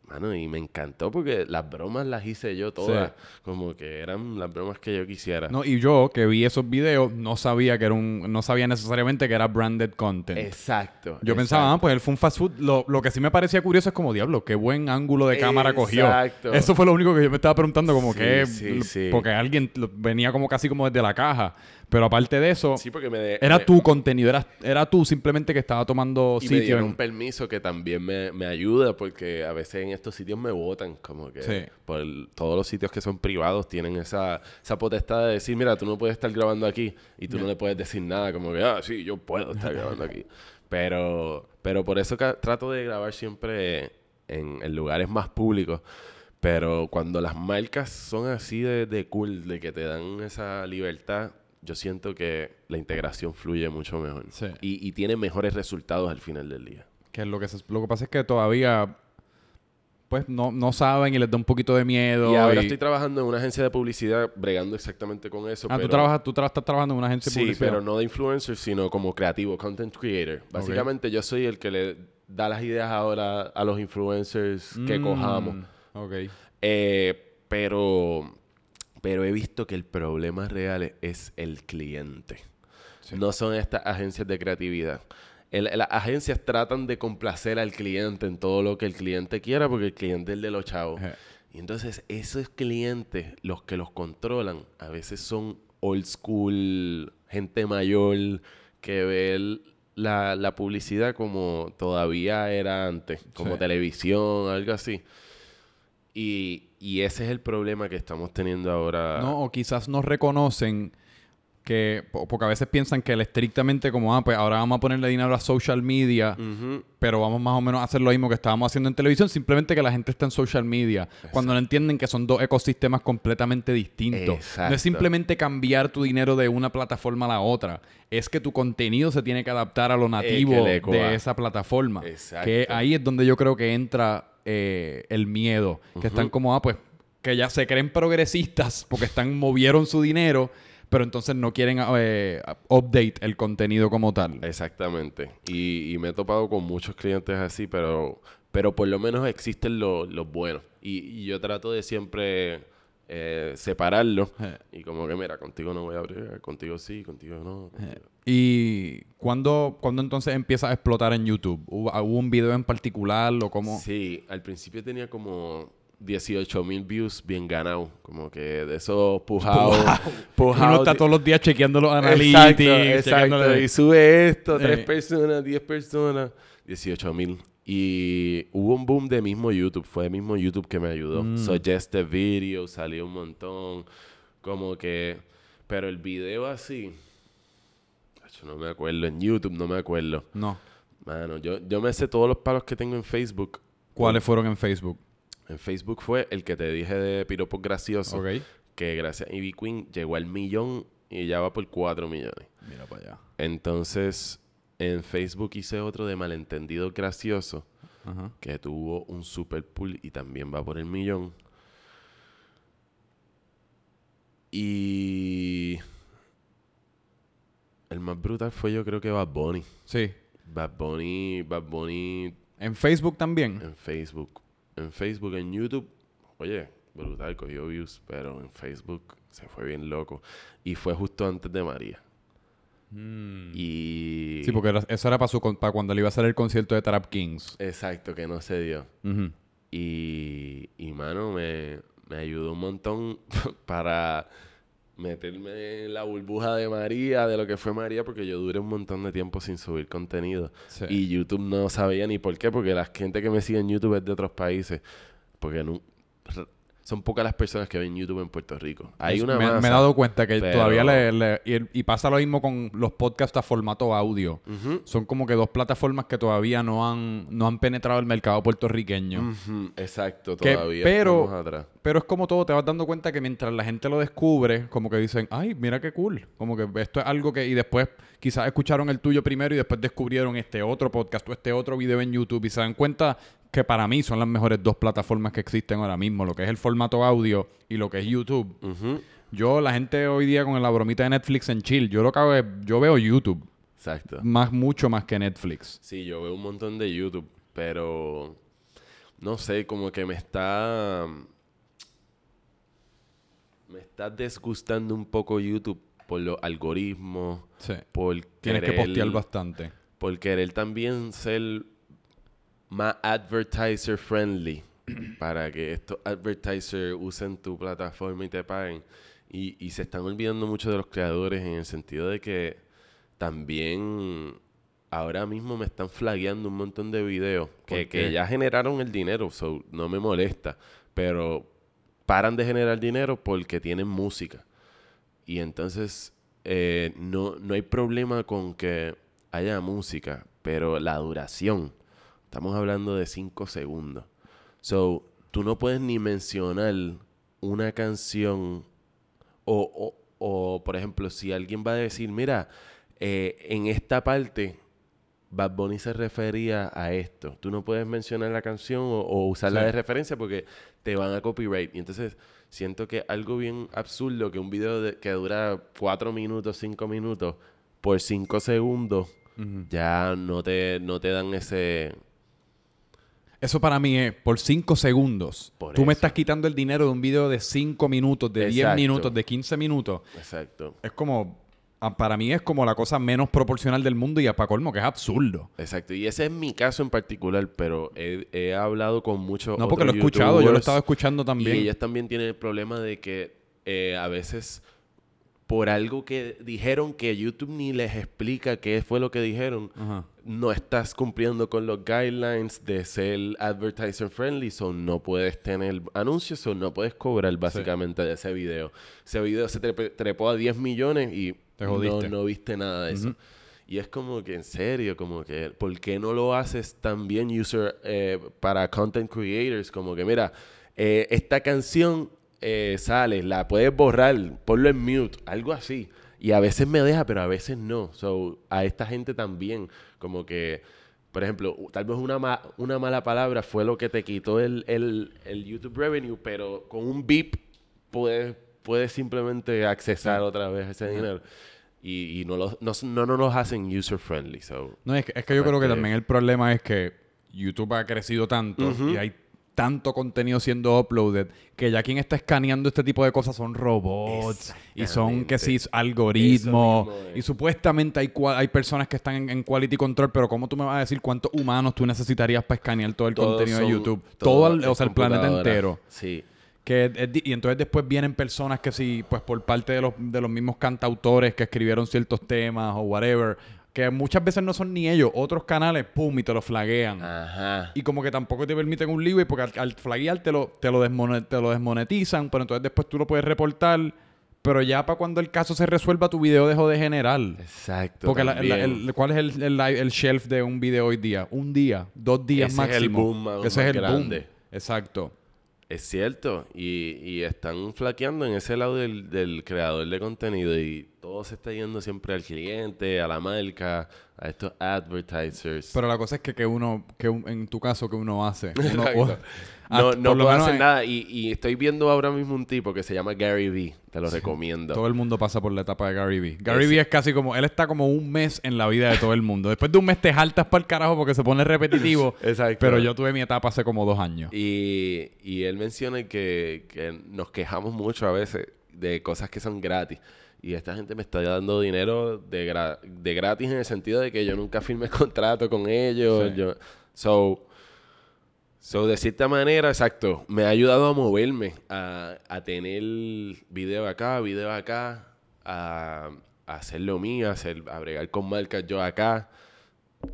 Mano, y me encantó porque las bromas las hice yo todas. Como que eran las bromas que yo quisiera. No, y yo que vi esos videos no sabía que era un, no sabía necesariamente que era branded content. Exacto. Yo pensaba, ah, pues él fue un fast food. Lo, lo que sí me parecía curioso es como, diablo, qué buen ángulo de cámara cogió. Exacto. Eso fue lo único que yo me estaba preguntando, como Sí, que... sí. Porque alguien venía como casi como desde la caja. Pero aparte de eso, Sí, porque me de- era me- tu contenido. Era, era tú simplemente que estaba tomando Y me sitio. dieron en- un permiso que también me, me ayuda porque a veces en estos sitios me votan como que Sí. por el- todos los sitios que son privados tienen esa, esa potestad de decir, mira, tú no puedes estar grabando aquí y tú no le puedes decir nada como que, ah, sí, yo puedo estar grabando aquí. Pero, pero por eso trato de grabar siempre en, en lugares más públicos. Pero cuando las marcas son así de, de cool, de que te dan esa libertad, yo siento que la integración fluye mucho mejor. Sí. Y, y tiene mejores resultados al final del día. Que lo que, se- lo que pasa es que todavía, pues, no, no saben y les da un poquito de miedo. Y ahora y- estoy trabajando en una agencia de publicidad bregando exactamente con eso. Ah, pero... tú, trabajas, tú tra- estás trabajando en una agencia de Sí, publicidad. pero no de influencer, sino como creativo, content creator. Básicamente yo soy el que le da las ideas ahora a los influencers que Mm, cojamos. Ok. Eh, pero, pero he visto que el problema real es el cliente. Sí. No son estas agencias de creatividad. El- las agencias tratan de complacer al cliente en todo lo que el cliente quiera porque el cliente es el de los chavos. Y entonces esos clientes, los que los controlan, a veces son old school, gente mayor, que ve el- la, la publicidad como todavía era antes, como Sí. televisión, algo así. Y, y ese es el problema que estamos teniendo ahora. No, o quizás no reconocen que, po- porque a veces piensan que el estrictamente como, ah, pues ahora vamos a ponerle dinero a social media, pero vamos más o menos a hacer lo mismo que estábamos haciendo en televisión, simplemente que la gente está en social media, cuando no entienden que son dos ecosistemas completamente distintos. No Exacto. es simplemente cambiar tu dinero de una plataforma a la otra, es que tu contenido se tiene que adaptar a lo nativo de esa plataforma. Exacto. Que ahí es donde yo creo que entra eh, el miedo, que están como, ah, pues, que ya se creen progresistas porque están movieron su dinero, pero entonces no quieren eh, update el contenido como tal. Exactamente. Y, y me he topado con muchos clientes así, pero, pero por lo menos existen lo- los buenos. Y, y yo trato de siempre eh, separarlos. Eh. Y como que, mira, contigo no voy a abrir, contigo sí, contigo no. contigo- ¿Y cuándo, cuándo entonces empieza a explotar en YouTube? ¿Hubo, hubo un video en particular o cómo? Sí, al principio tenía como 18 mil views bien ganados. Como que de esos [LAUGHS] pujados. Uno está todos los días chequeando los analytics. Exacto, exacto. chequeándole- Y sube esto, tres Eh. personas, 10 personas, 18 mil. Y hubo un boom de mismo YouTube. Fue el mismo YouTube que me ayudó. Mm. Suggested video, salió un montón. Como que... Pero el video así... Acho, No me acuerdo. En YouTube no me acuerdo. No. Mano, yo, yo me sé todos los palos que tengo en Facebook. ¿Cuáles fueron en Facebook? En Facebook fue el que te dije de piropos graciosos. Ok. Que gracias a Ivy Queen llegó al millón y ya va por 4 millones. Mira para allá. Entonces, en Facebook hice otro de malentendido gracioso Ajá. que tuvo un super pool y también va por el millón. Y el más brutal fue yo creo que Bad Bunny. Sí. Bad Bunny, Bad Bunny ¿En Facebook también? en Facebook. En Facebook, en YouTube, oye, brutal, cogió views, pero en Facebook se fue bien loco. Y fue justo antes de María. Y... Mm. Sí, porque era- eso era para, su, para cuando le iba a hacer el concierto de Trap Kings. Exacto, que no se dio. Y, y mano, me, me ayudó un montón [LAUGHS] para meterme en la burbuja de María, de lo que fue María, porque yo duré un montón de tiempo sin subir contenido. Sí. Y YouTube no sabía ni por qué, porque la gente que me sigue en YouTube es de otros países. Porque no, son pocas las personas que ven YouTube en Puerto Rico. Hay una me, masa. me he dado cuenta que pero- todavía le, le- y, pasa lo mismo con los podcasts a formato audio. Son como que dos plataformas que todavía no han, no han penetrado el mercado puertorriqueño. exacto, Que- todavía pero- estamos atrás. Pero es como todo, te vas dando cuenta que mientras la gente lo descubre, como que dicen, ay, mira qué cool. Como que esto es algo que... Y después quizás escucharon el tuyo primero y después descubrieron este otro podcast o este otro video en YouTube y se dan cuenta que para mí son las mejores dos plataformas que existen ahora mismo, lo que es el formato audio y lo que es YouTube. Yo, la gente hoy día con la bromita de Netflix en chill, yo lo que hago es, yo veo YouTube, Exacto. más, mucho más que Netflix. Sí, yo veo un montón de YouTube, pero no sé, como que me está me está desgustando un poco YouTube por los algoritmos, Sí. por Tienes que postear bastante. por querer también ser más advertiser friendly para que estos advertisers usen tu plataforma y te paguen. Y, y se están olvidando mucho de los creadores en el sentido de que también ahora mismo me están flagueando un montón de videos que, ya generaron el dinero, so no me molesta, pero paran de generar dinero porque tienen música. Y entonces eh, no, no hay problema con que haya música, pero la duración, estamos hablando de 5 segundos. So, tú no puedes ni mencionar una canción o, o, o, por ejemplo, si alguien va a decir, mira, eh, en esta parte Bad Bunny se refería a esto. Tú no puedes mencionar la canción o, o usarla Sí. de referencia porque te van a copyright. Y entonces siento que algo bien absurdo que un video de- que dura cuatro minutos, cinco minutos, por cinco segundos, ya no te, no te dan ese... Eso para mí es por 5 segundos. Por Tú me estás quitando el dinero de un video de 5 minutos, de 10 Exacto. minutos, de 15 minutos. Exacto. Es como, ah, para mí es como la cosa menos proporcional del mundo y a pa' colmo, que es absurdo. Exacto. Y ese es mi caso en particular, pero he, he hablado con muchos No, porque lo he escuchado, yo lo he estado escuchando también. Y ellos también tienen el problema de que eh, a veces por algo que dijeron que YouTube ni les explica qué fue lo que dijeron, Ajá. no estás cumpliendo con los guidelines de ser advertiser friendly, so no puedes tener anuncios, o no puedes cobrar básicamente de ese video. Ese video se trepe- trepó a 10 millones y Te no, no viste nada de eso. Y es como que en serio, como que, ¿por qué no lo haces también user eh, para content creators? Como que, mira, eh, esta canción eh, sale, la puedes borrar, ponlo en mute, algo así. Y a veces me deja, pero a veces no. So, a esta gente también, como que, por ejemplo, tal vez una, ma- una mala palabra fue lo que te quitó el, el, el YouTube revenue, pero con un beep puedes, puedes simplemente accesar otra vez ese dinero. Y, y no, lo- no, no, no nos hacen user friendly. So. No, es que, es que yo creo que Aparte- también el problema es que YouTube ha crecido tanto y hay tanto contenido siendo uploaded que ya quien está escaneando este tipo de cosas son robots y son que sí algoritmos. mismo y supuestamente hay hay personas que están en, en quality control pero cómo tú me vas a decir cuántos humanos tú necesitarías para escanear todo el Todos contenido de YouTube todo todo el- o sea el planeta entero. Sí. que y entonces después vienen personas que sí, pues por parte de los, de los mismos cantautores que escribieron ciertos temas o whatever, que muchas veces no son ni ellos, otros canales, pum, y te lo flaguean. Ajá. Y como que tampoco te permiten un leeway porque al, al flaguear te lo, te, lo te lo desmonetizan, pero entonces después tú lo puedes reportar, pero ya para cuando el caso se resuelva tu video dejó de generar. Exacto. Porque la- la- también. el- ¿cuál es el, el, shelf de un video hoy día? Un día, dos días Ese es el máximo. boom más- Ese es el grande. boom. Exacto. Es cierto, y, y están flaqueando en ese lado del, del creador de contenido y todo se está yendo siempre al cliente, a la marca, a estos advertisers. Pero la cosa es que, que uno, que un- en tu caso, que uno hace. [LAUGHS] Uno- no no lo puedo hacer en- nada y, y estoy viendo ahora mismo un tipo que se llama Gary Vee, te lo recomiendo. Todo el mundo pasa por la etapa de Gary Vee. Gary Vee es casi como, él está como un mes en la vida de todo el mundo. Después de un mes te jaltas para el carajo porque se pone repetitivo. [LAUGHS] Exacto. Pero yo tuve mi etapa hace como dos años. Y, y él menciona que, que nos quejamos mucho a veces de cosas que son gratis. Y esta gente me está dando dinero de, gra- de gratis en el sentido de que yo nunca firmé [LAUGHS] contrato con ellos. Sí. Yo, so, so, de cierta manera, exacto, me ha ayudado a moverme, a, a tener video acá, video acá, a, a hacer lo mío, a, hacer, a bregar con marcas yo acá.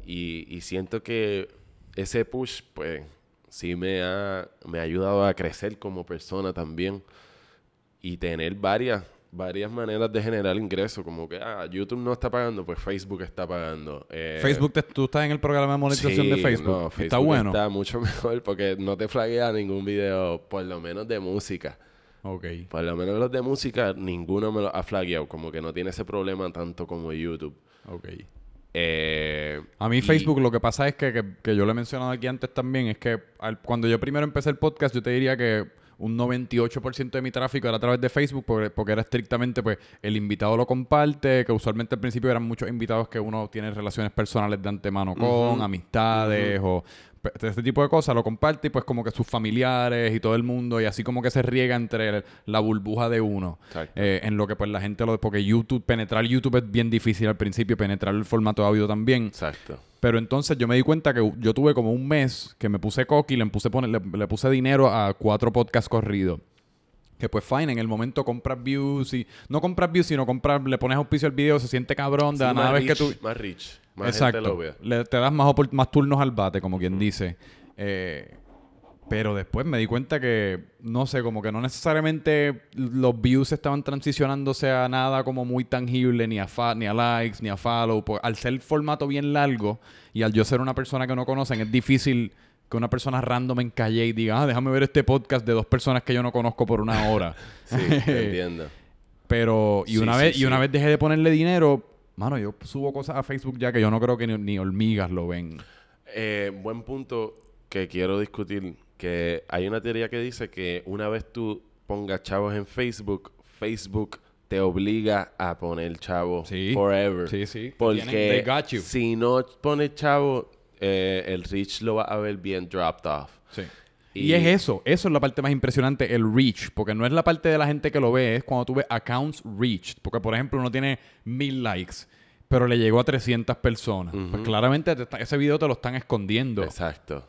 Y, y siento que ese push, pues, sí me ha, me ha ayudado a crecer como persona también. Y tener varias, varias maneras de generar ingresos. Como que, ah, YouTube no está pagando, pues Facebook está pagando. Eh, Facebook, te- tú estás en el programa de monetización de Facebook. no, está bueno. Está mucho [LAUGHS] mejor porque no te flaguea ningún video, por lo menos de música. Ok. Por lo menos los de música, ninguno me lo ha flagueado. Como que no tiene ese problema tanto como YouTube. Ok. Eh, A mí y- Facebook lo que pasa es que, que, que yo lo he mencionado aquí antes también, es que al- cuando yo primero empecé el podcast, yo te diría que un 98% de mi tráfico era a través de Facebook porque, era estrictamente pues el invitado lo comparte, que usualmente al principio eran muchos invitados que uno tiene relaciones personales de antemano con, amistades o este tipo de cosas, lo comparte y pues como que sus familiares y todo el mundo y así como que se riega entre la burbuja de uno. Eh, en lo que pues la gente lo... Porque YouTube, penetrar YouTube es bien difícil al principio, penetrar el formato de audio también. Exacto. Pero entonces yo me di cuenta que yo tuve como un mes que me puse cocky, le puse, poner, le, le puse dinero a cuatro podcasts corridos. Que pues fine, en el momento compras views y... No compras views, sino compras, le pones auspicio al video, se siente cabrón de Sí, la nada vez que tú... Más rich. Más gente lo Exacto. vea. Le- te das más, turnos al bate, como quien dice. Eh, pero después me di cuenta que, no sé, como que no necesariamente los views estaban transicionándose a nada como muy tangible, ni a, fa- ni a likes, ni a follow. Pues, al ser el formato bien largo y al yo ser una persona que no conocen, es difícil que una persona random en calle y diga, ah, déjame ver este podcast de dos personas que yo no conozco por una hora. Sí, te [LAUGHS] entiendo. Pero, y Sí, una sí, vez, y una vez dejé de ponerle dinero, mano, yo subo cosas a Facebook ya que yo no creo que ni, ni hormigas lo ven. Eh, buen punto que quiero discutir. Que hay una teoría que dice que una vez tú pongas chavos en Facebook, Facebook te obliga a poner chavos Sí. forever. Sí, sí. Porque Tienen- they got you. si no pones chavo, eh, el reach lo va a ver bien dropped off. Sí. Y, es eso, eso es la parte más impresionante, el reach, porque no es la parte de la gente que lo ve, es cuando tú ves accounts reached, porque por ejemplo uno tiene mil likes, pero le llegó a 300 personas. Pues claramente ese video te lo están escondiendo. Exacto.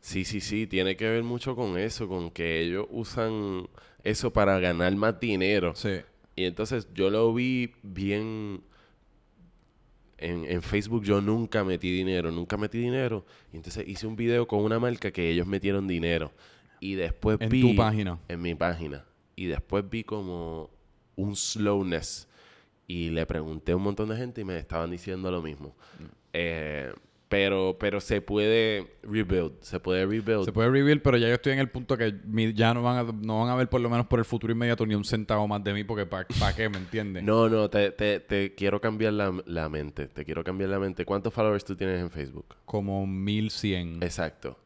Sí, sí, sí, tiene que ver mucho con eso, con que ellos usan eso para ganar más dinero. Sí. Y entonces yo lo vi bien... En, en, Facebook yo nunca metí dinero, nunca metí dinero. Y entonces hice un video con una marca que ellos metieron dinero. Y después vi... En tu página. En mi página. Y después vi como un slowness. Y le pregunté a un montón de gente y me estaban diciendo lo mismo. Mm. Eh, pero, pero se puede rebuild, se puede rebuild. Se puede rebuild, pero ya yo estoy en el punto que ya no van a, no van a ver por lo menos por el futuro inmediato ni un centavo más de mí, porque ¿para qué? ¿Me entiendes? no, no, te, te, te quiero cambiar la, la, mente, te quiero cambiar la mente. ¿Cuántos followers tú tienes en Facebook? Como 1100. Exacto.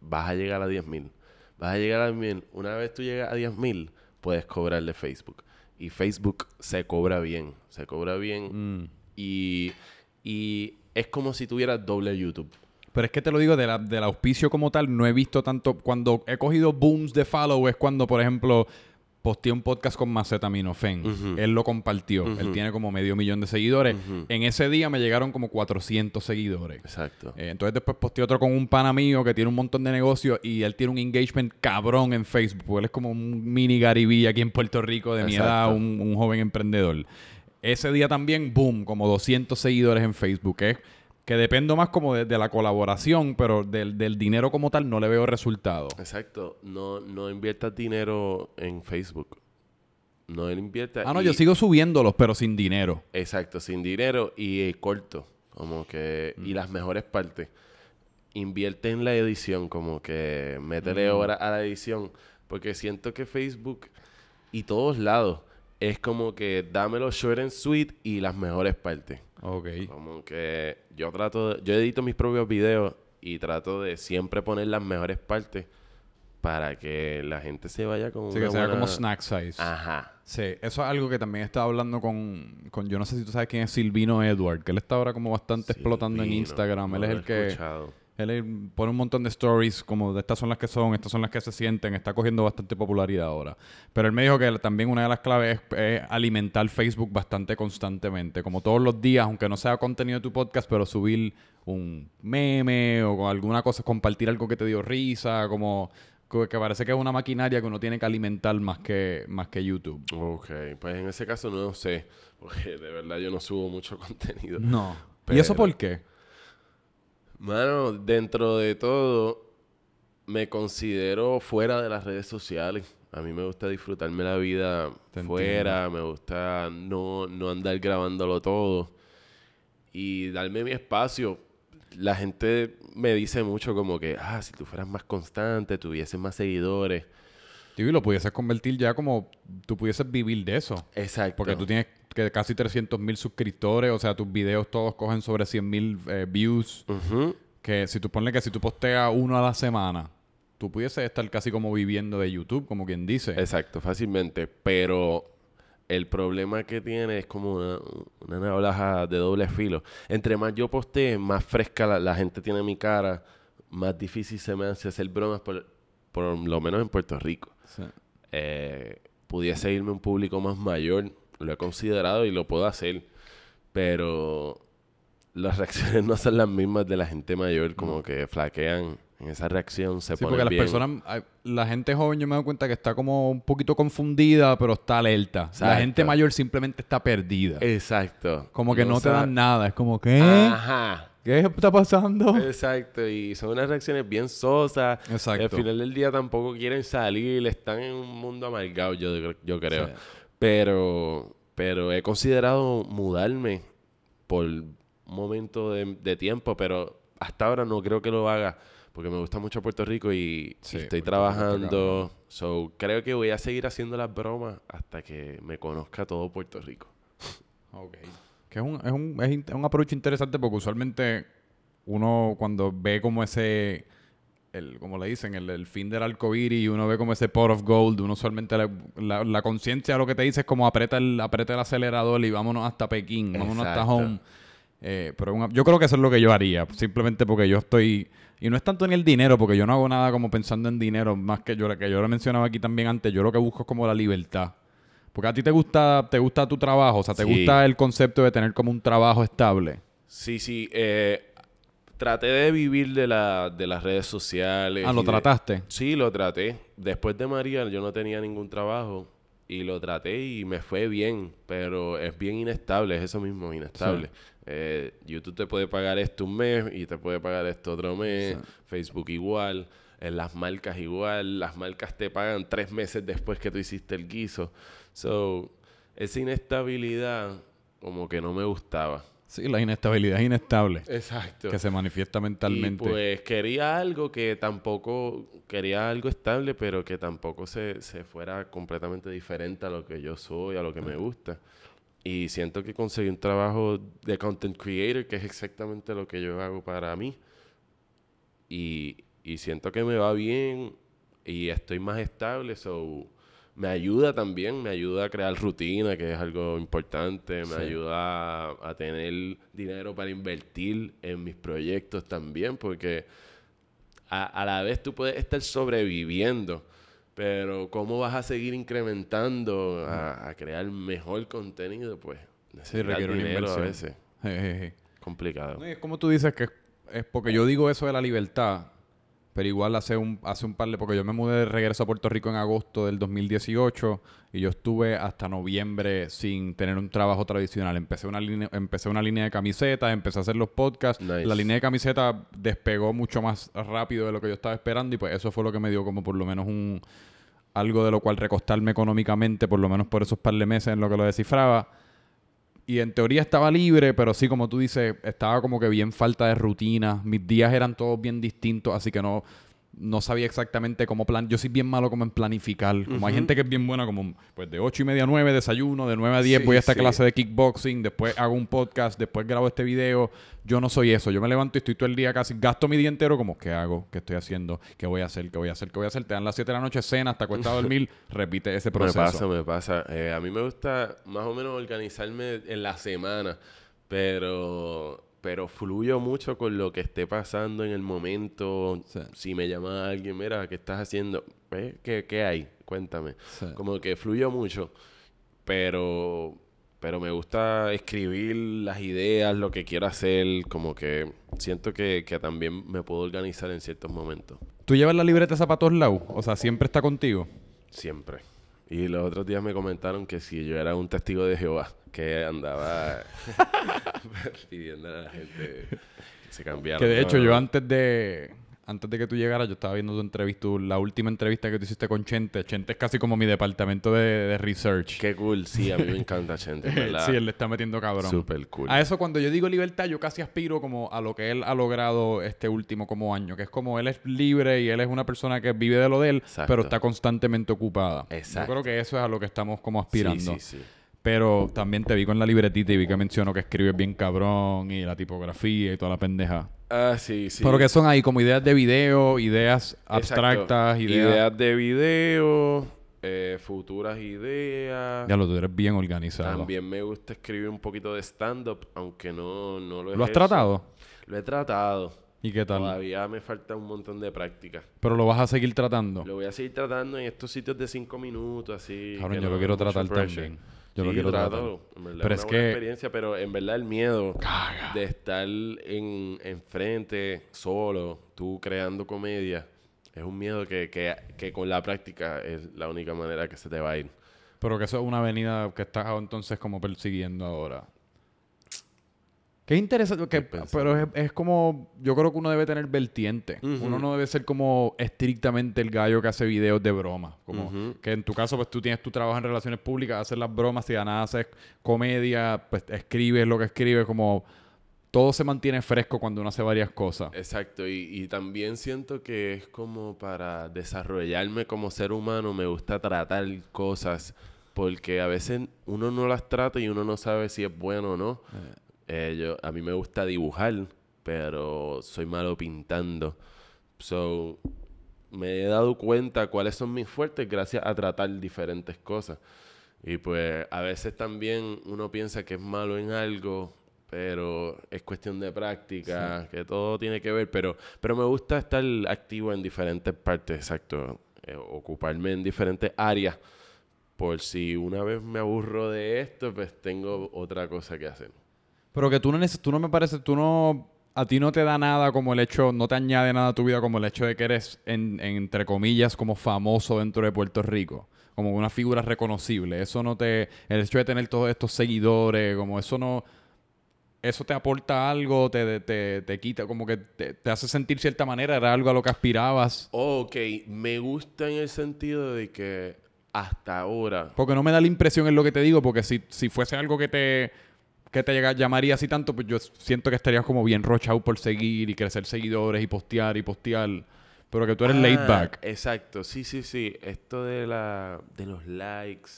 Vas a llegar a 10.000. Vas a llegar a 10.000. Una vez tú llegas a 10.000, puedes cobrarle Facebook. Y Facebook se cobra bien, se cobra bien. Mm. Y, y es como si tuvieras doble YouTube. Pero es que te lo digo, de la, del auspicio como tal, no he visto tanto. Cuando he cogido booms de follow es cuando, por ejemplo, posteé un podcast con Macetaminofen. Él lo compartió. Él tiene como medio millón de seguidores. En ese día me llegaron como 400 seguidores. Exacto. Eh, entonces después posteé otro con un pana mío que tiene un montón de negocios y él tiene un engagement cabrón en Facebook. Él es como un mini Garibí aquí en Puerto Rico de mi edad, un, un joven emprendedor. Ese día también, boom, como 200 seguidores en Facebook. Que dependo más como de, la colaboración, pero del, dinero como tal no le veo resultado. Exacto. No, no inviertas dinero en Facebook. No inviertas. Ah, no, yo sigo subiéndolos, pero sin dinero. Exacto, sin dinero y eh, corto. Como que. Y las mejores partes. Invierte en la edición, como que métele mm. a la edición. Porque siento que Facebook y todos lados es como que dámelo short and sweet y las mejores partes. Ok. Como que yo trato de, yo edito mis propios videos y trato de siempre poner las mejores partes para que la gente se vaya con sí, que sea como snack size. Ajá. Sí, eso es algo que también estaba hablando con, con, yo no sé si tú sabes quién es Silvino Edward, que él está ahora como bastante explotando en Instagram. él es el que él pone un montón de stories como de estas son las que son, estas son las que se sienten, está cogiendo bastante popularidad ahora. Pero él me dijo que también una de las claves es, alimentar Facebook bastante constantemente, como todos los días, aunque no sea contenido de tu podcast, pero subir un meme o alguna cosa, compartir algo que te dio risa, como que parece que es una maquinaria que uno tiene que alimentar más que, más que YouTube. Ok, pues en ese caso no sé, porque de verdad yo no subo mucho [LAUGHS] contenido. No. ¿Y eso por qué? Mano, dentro de todo, me considero fuera de las redes sociales. A mí me gusta disfrutarme la vida fuera, me gusta no, no andar grabándolo todo y darme mi espacio. La gente me dice mucho como que, ah, si tú fueras más constante, tuvieses más seguidores. Y lo pudieses convertir ya como tú pudieses vivir de eso. Exacto. Porque tú tienes que casi 300 mil suscriptores, o sea, tus videos todos cogen sobre 100 mil eh, views. Que si tú pones que si tú posteas uno a la semana, tú pudieses estar casi como viviendo de YouTube, como quien dice. Exacto, fácilmente. Pero el problema que tiene es como una, una navaja de doble filo. Entre más yo postee, más fresca la, gente tiene mi cara, más difícil se me hace hacer bromas, por, por lo menos en Puerto Rico. Eh, pudiese irme un público más mayor lo he considerado y lo puedo hacer, pero las [LAUGHS] reacciones no son las mismas de la gente mayor, como que flaquean en esa reacción, se sí, porque las personas, la gente joven yo me doy cuenta que está como un poquito confundida, pero está alerta. La gente mayor simplemente está perdida. Exacto. Como que no, te dan nada, es como que... Ajá. ¿Qué está pasando? Exacto, y son unas reacciones bien sosas. Exacto. Al final del día tampoco quieren salir, están en un mundo amargado, yo, yo creo. Pero, pero he considerado mudarme por un momento de, tiempo, pero hasta ahora no creo que lo haga porque me gusta mucho Puerto Rico y, estoy trabajando. So, creo que voy a seguir haciendo las bromas hasta que me conozca todo Puerto Rico. ok. Que es un, es un, es un approach interesante porque usualmente uno cuando ve como ese el, como le dicen, el, el fin del arcoíris y uno ve como ese pot of gold, uno usualmente la, la, conciencia lo que te dice es como aprieta el, aprieta el acelerador y vámonos hasta Pekín, vámonos hasta home. Eh, pero una- yo creo que eso es lo que yo haría, simplemente porque yo estoy... Y no es tanto ni el dinero, porque yo no hago nada como pensando en dinero, más que yo, que yo lo mencionaba aquí también antes, yo lo que busco es como la libertad. Porque a ti te gusta, te gusta tu trabajo, o sea, te Sí. gusta el concepto de tener como un trabajo estable. Sí, sí. eh, traté de vivir de, la, de las redes sociales. Ah, ¿lo de- trataste? Sí, lo traté. Después de María yo no tenía ningún trabajo y lo traté y me fue bien, pero es bien inestable, es eso mismo, inestable. Eh, YouTube te puede pagar esto un mes y te puede pagar esto otro mes, Facebook igual, en las marcas igual, las marcas te pagan tres meses después que tú hiciste el guiso. So, esa inestabilidad como que no me gustaba. Sí, la inestabilidad es inestable, Exacto. que se manifiesta mentalmente. Y pues quería algo que tampoco, quería algo estable, pero que tampoco se, se fuera completamente diferente a lo que yo soy, a lo que me gusta. Y siento que conseguí un trabajo de content creator, que es exactamente lo que yo hago para mí. Y, y siento que me va bien y estoy más estable, so me ayuda también, me ayuda a crear rutina, que es algo importante, me Sí. ayuda a, a tener dinero para invertir en mis proyectos también, porque a, a la vez tú puedes estar sobreviviendo, pero ¿cómo vas a seguir incrementando a, a crear mejor contenido? Pues Sí, requiere dinero a veces. Complicado. No, y es como tú dices que es, es porque yo digo eso de la libertad, pero igual hace un, hace un par de... Porque yo me mudé de regreso a Puerto Rico en agosto del 2018 y yo estuve hasta noviembre sin tener un trabajo tradicional. Empecé una línea, empecé una línea de camisetas, empecé a hacer los podcasts. Nice. La línea de camisetas despegó mucho más rápido de lo que yo estaba esperando y pues eso fue lo que me dio como por lo menos un... Algo de lo cual recostarme económicamente, por lo menos por esos par de meses en lo que lo descifraba. Y en teoría estaba libre, pero sí, como tú dices, estaba como que bien falta de rutina. Mis días eran todos bien distintos, así que no, no sabía exactamente cómo plan. Yo soy bien malo como en planificar. Como hay gente que es bien buena, como pues de 8 y media a 9 desayuno, de 9 a 10 Sí, voy a esta sí. clase de kickboxing, después hago un podcast, después grabo este video. Yo no soy eso. Yo me levanto y estoy todo el día casi, gasto mi día entero como, ¿qué hago? ¿Qué estoy haciendo? ¿Qué voy a hacer? ¿Qué voy a hacer? ¿Qué voy a hacer? Te dan las 7 de la noche, cena, hasta cuesta dormir, [LAUGHS] repite ese Me proceso. pasa, me pasa. Eh, a mí me gusta más o menos organizarme en la semana, pero, pero fluyo mucho con lo que esté pasando en el momento. Sí. Si me llama alguien, mira, ¿qué estás haciendo? Eh, ¿Qué, qué hay? Cuéntame. Sí. Como que fluyo mucho, pero, pero me gusta escribir las ideas, lo que quiero hacer, como que siento que, que también me puedo organizar en ciertos momentos. ¿Tú llevas la libreta para todos lados? O sea, ¿siempre está contigo? Siempre. Y los otros días me comentaron que si yo era un testigo de Jehová, que andaba [LAUGHS] pidiendo a la gente que se cambiara. Que de hecho yo antes de antes de que tú llegaras, yo estaba viendo tu entrevista, tu- la última entrevista que tú hiciste con Chente. Chente es casi como mi departamento de, de research. Qué cool, sí, a mí me encanta Chente, [LAUGHS] sí, él le está metiendo cabrón. Súper cool. A eso cuando yo digo libertad, yo casi aspiro como a lo que él ha logrado este último como año, que es como él es libre y él es una persona que vive de lo de él, Exacto. pero está constantemente ocupada. Exacto. Yo creo que eso es a lo que estamos como aspirando. Sí, sí, sí. Pero también te vi con la libretita y vi que mencionó que escribes bien cabrón y la tipografía y toda la pendeja. Ah, sí, sí. Pero que son ahí como ideas de video, ideas abstractas, ideas... Ideas de video, eh, futuras ideas. Ya lo tú eres bien organizado. También me gusta escribir un poquito de stand-up, aunque no, no lo he ¿Lo has tratado? Lo he tratado. ¿Y qué tal? Todavía me falta un montón de práctica. Pero lo vas a seguir tratando. Lo voy a seguir tratando en estos sitios de cinco minutos, así. Cabrón, yo no lo quiero tratar pressure. también. Yo lo Sí, quiero tratar. trátalo. En verdad Pero es una que- experiencia, pero en verdad el miedo de estar en enfrente, solo, tú creando comedia, es un miedo que, que, que con la práctica es la única manera que se te va a ir. Pero que eso es una avenida que estás entonces como persiguiendo ahora. Qué interesante, que- pero es, es como, yo creo que uno debe tener vertiente. Uno no debe ser como estrictamente el gallo que hace videos de broma. Como que en tu caso, pues tú tienes tu trabajo en relaciones públicas, haces las bromas, si de nada haces comedia, pues escribes lo que escribes, como todo se mantiene fresco cuando uno hace varias cosas. Exacto, y, y también siento que es como para desarrollarme como ser humano, me gusta tratar cosas, porque a veces uno no las trata y uno no sabe si es bueno o no. Eh, yo, a mí me gusta dibujar, pero soy malo pintando. So, me he dado cuenta cuáles son mis fuertes gracias a tratar diferentes cosas. Y pues a veces también uno piensa que es malo en algo, pero es cuestión de práctica, que todo tiene que ver, pero, pero me gusta estar activo en diferentes partes, exacto, eh, ocuparme en diferentes áreas, por si una vez me aburro de esto, pues tengo otra cosa que hacer. Pero que tú no, neces- tú no me parece, tú no, a ti no te da nada como el hecho, no te añade nada a tu vida como el hecho de que eres, en, en- entre comillas, como famoso dentro de Puerto Rico. Como una figura reconocible. Eso no te, el hecho de tener todos estos seguidores, como eso no, eso te aporta algo, te, te, te quita, como que te, te hace sentir cierta manera, era algo a lo que aspirabas. Ok, me gusta en el sentido de que hasta ahora Porque no me da la impresión en lo que te digo, porque si, si fuese algo que te, que te llamaría así tanto, pues yo siento que estarías como bien rochado por seguir y crecer seguidores y postear y postear. Pero que tú eres laid Ah, back. Exacto, sí, sí, sí. Esto de la de los likes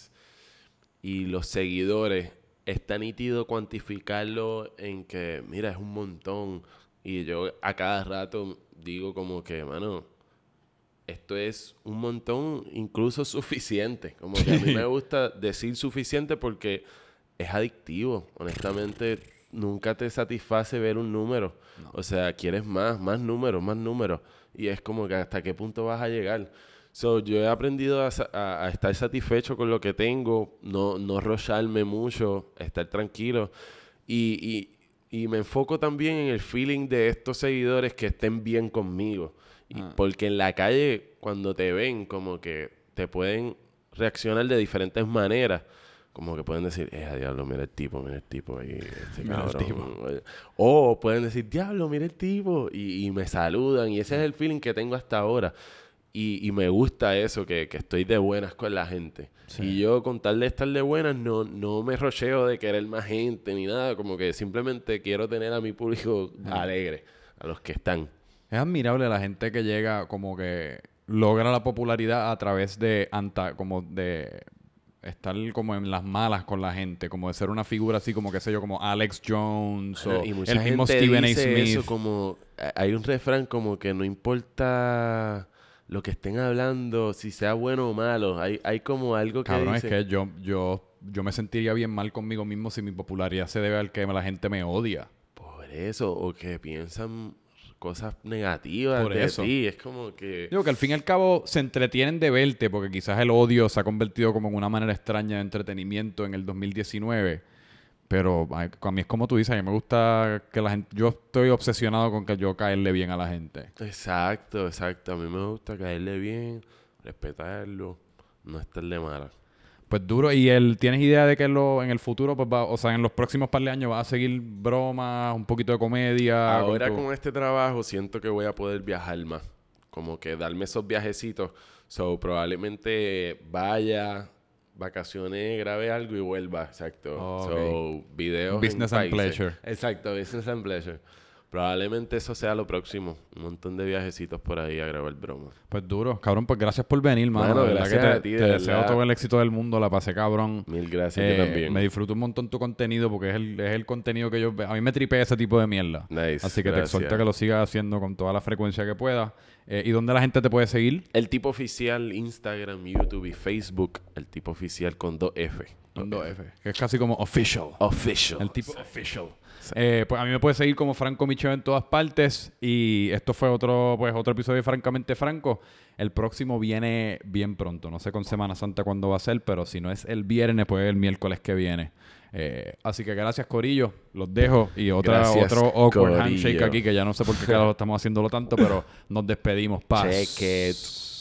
y los seguidores está nítido cuantificarlo en que, mira, es un montón. Y yo a cada rato digo como que, mano, esto es un montón, incluso [LAUGHS] suficiente. Como que a mí me gusta decir suficiente porque es adictivo. Honestamente, nunca te satisface ver un número. O sea, quieres más, más números, más números. Y es como que hasta qué punto vas a llegar. So, yo he aprendido a, sa- a- a estar satisfecho con lo que tengo, no, no rocharme mucho, estar tranquilo. Y, y, y me enfoco también en el feeling de estos seguidores que estén bien conmigo. Y Ah. Porque en la calle, cuando te ven, como que te pueden reaccionar de diferentes maneras. Como que pueden decir, eh, diablo, mira el tipo, mira el tipo ahí, este Mira el cabrón". tipo. O pueden decir, diablo, mira el tipo. Y, y me saludan. Y ese es el feeling que tengo hasta ahora. Y, y me gusta eso, que, que estoy de buenas con la gente. Sí. Y yo, con tal de estar de buenas, no, no me rocheo de querer más gente ni nada. Como que simplemente quiero tener a mi público alegre, a los que están. Es admirable la gente que llega como que logra la popularidad a través de anta, como de estar como en las malas con la gente, como de ser una figura así como qué sé yo, como Alex Jones o Bueno, y mucha el mismo Stephen A. Smith. eso como... Hay un refrán como que no importa lo que estén hablando, si sea bueno o malo. Hay, hay como algo que Cabrón, dice... es que yo, yo, yo me sentiría bien mal conmigo mismo si mi popularidad se debe al que la gente me odia. Por eso, o que piensan cosas negativas Por de eso. ti. Es como que... Digo que al fin y al cabo se entretienen de verte porque quizás el odio se ha convertido como en una manera extraña de entretenimiento en el 2019. Pero a mí es como tú dices, a mí me gusta que la gente... Yo estoy obsesionado con que yo caerle bien a la gente. Exacto, exacto. A mí me gusta caerle bien, respetarlo, no estarle mala. Pues duro. ¿Y él, tienes idea de que lo, en el futuro, pues va, o sea, en los próximos par de años va a seguir bromas, un poquito de comedia? Ahora con este trabajo siento que voy a poder viajar más. Como que darme esos viajecitos. So, probablemente vaya, vacaciones, grabe algo y vuelva. Exacto. Oh, So, videos. en Business and países. pleasure. Exacto, business and pleasure. Probablemente eso sea lo próximo. Un montón de viajecitos por ahí a grabar broma. Pues duro. Cabrón, pues gracias por venir, mano. De verdad gracias que te, a ti, de te deseo todo el éxito del mundo. La pasé cabrón. Mil gracias, Eh, yo también. Me disfruto un montón tu contenido porque es el, es el contenido que yo... A mí me tripea ese tipo de mierda. Nice, Así que te exhorto a que lo sigas haciendo con toda la frecuencia que puedas. Eh, ¿Y dónde la gente te puede seguir? El tipo oficial, Instagram, YouTube y Facebook. El tipo oficial con dos F. Con dos F. Que es casi como official. Official. El tipo official. Eh, pues a mí me puede seguir como Franco Micheo en todas partes. Y esto fue otro, pues, otro episodio de Francamente Franco. El próximo viene bien pronto. No sé con Semana Santa cuándo va a ser, pero si no es el viernes, pues el miércoles que viene. Eh, así que gracias, Corillo. Los dejo. Y otra, Gracias, otro awkward Corillo. handshake aquí, que ya no sé por qué estamos haciéndolo tanto, pero nos despedimos. Paz. Check it.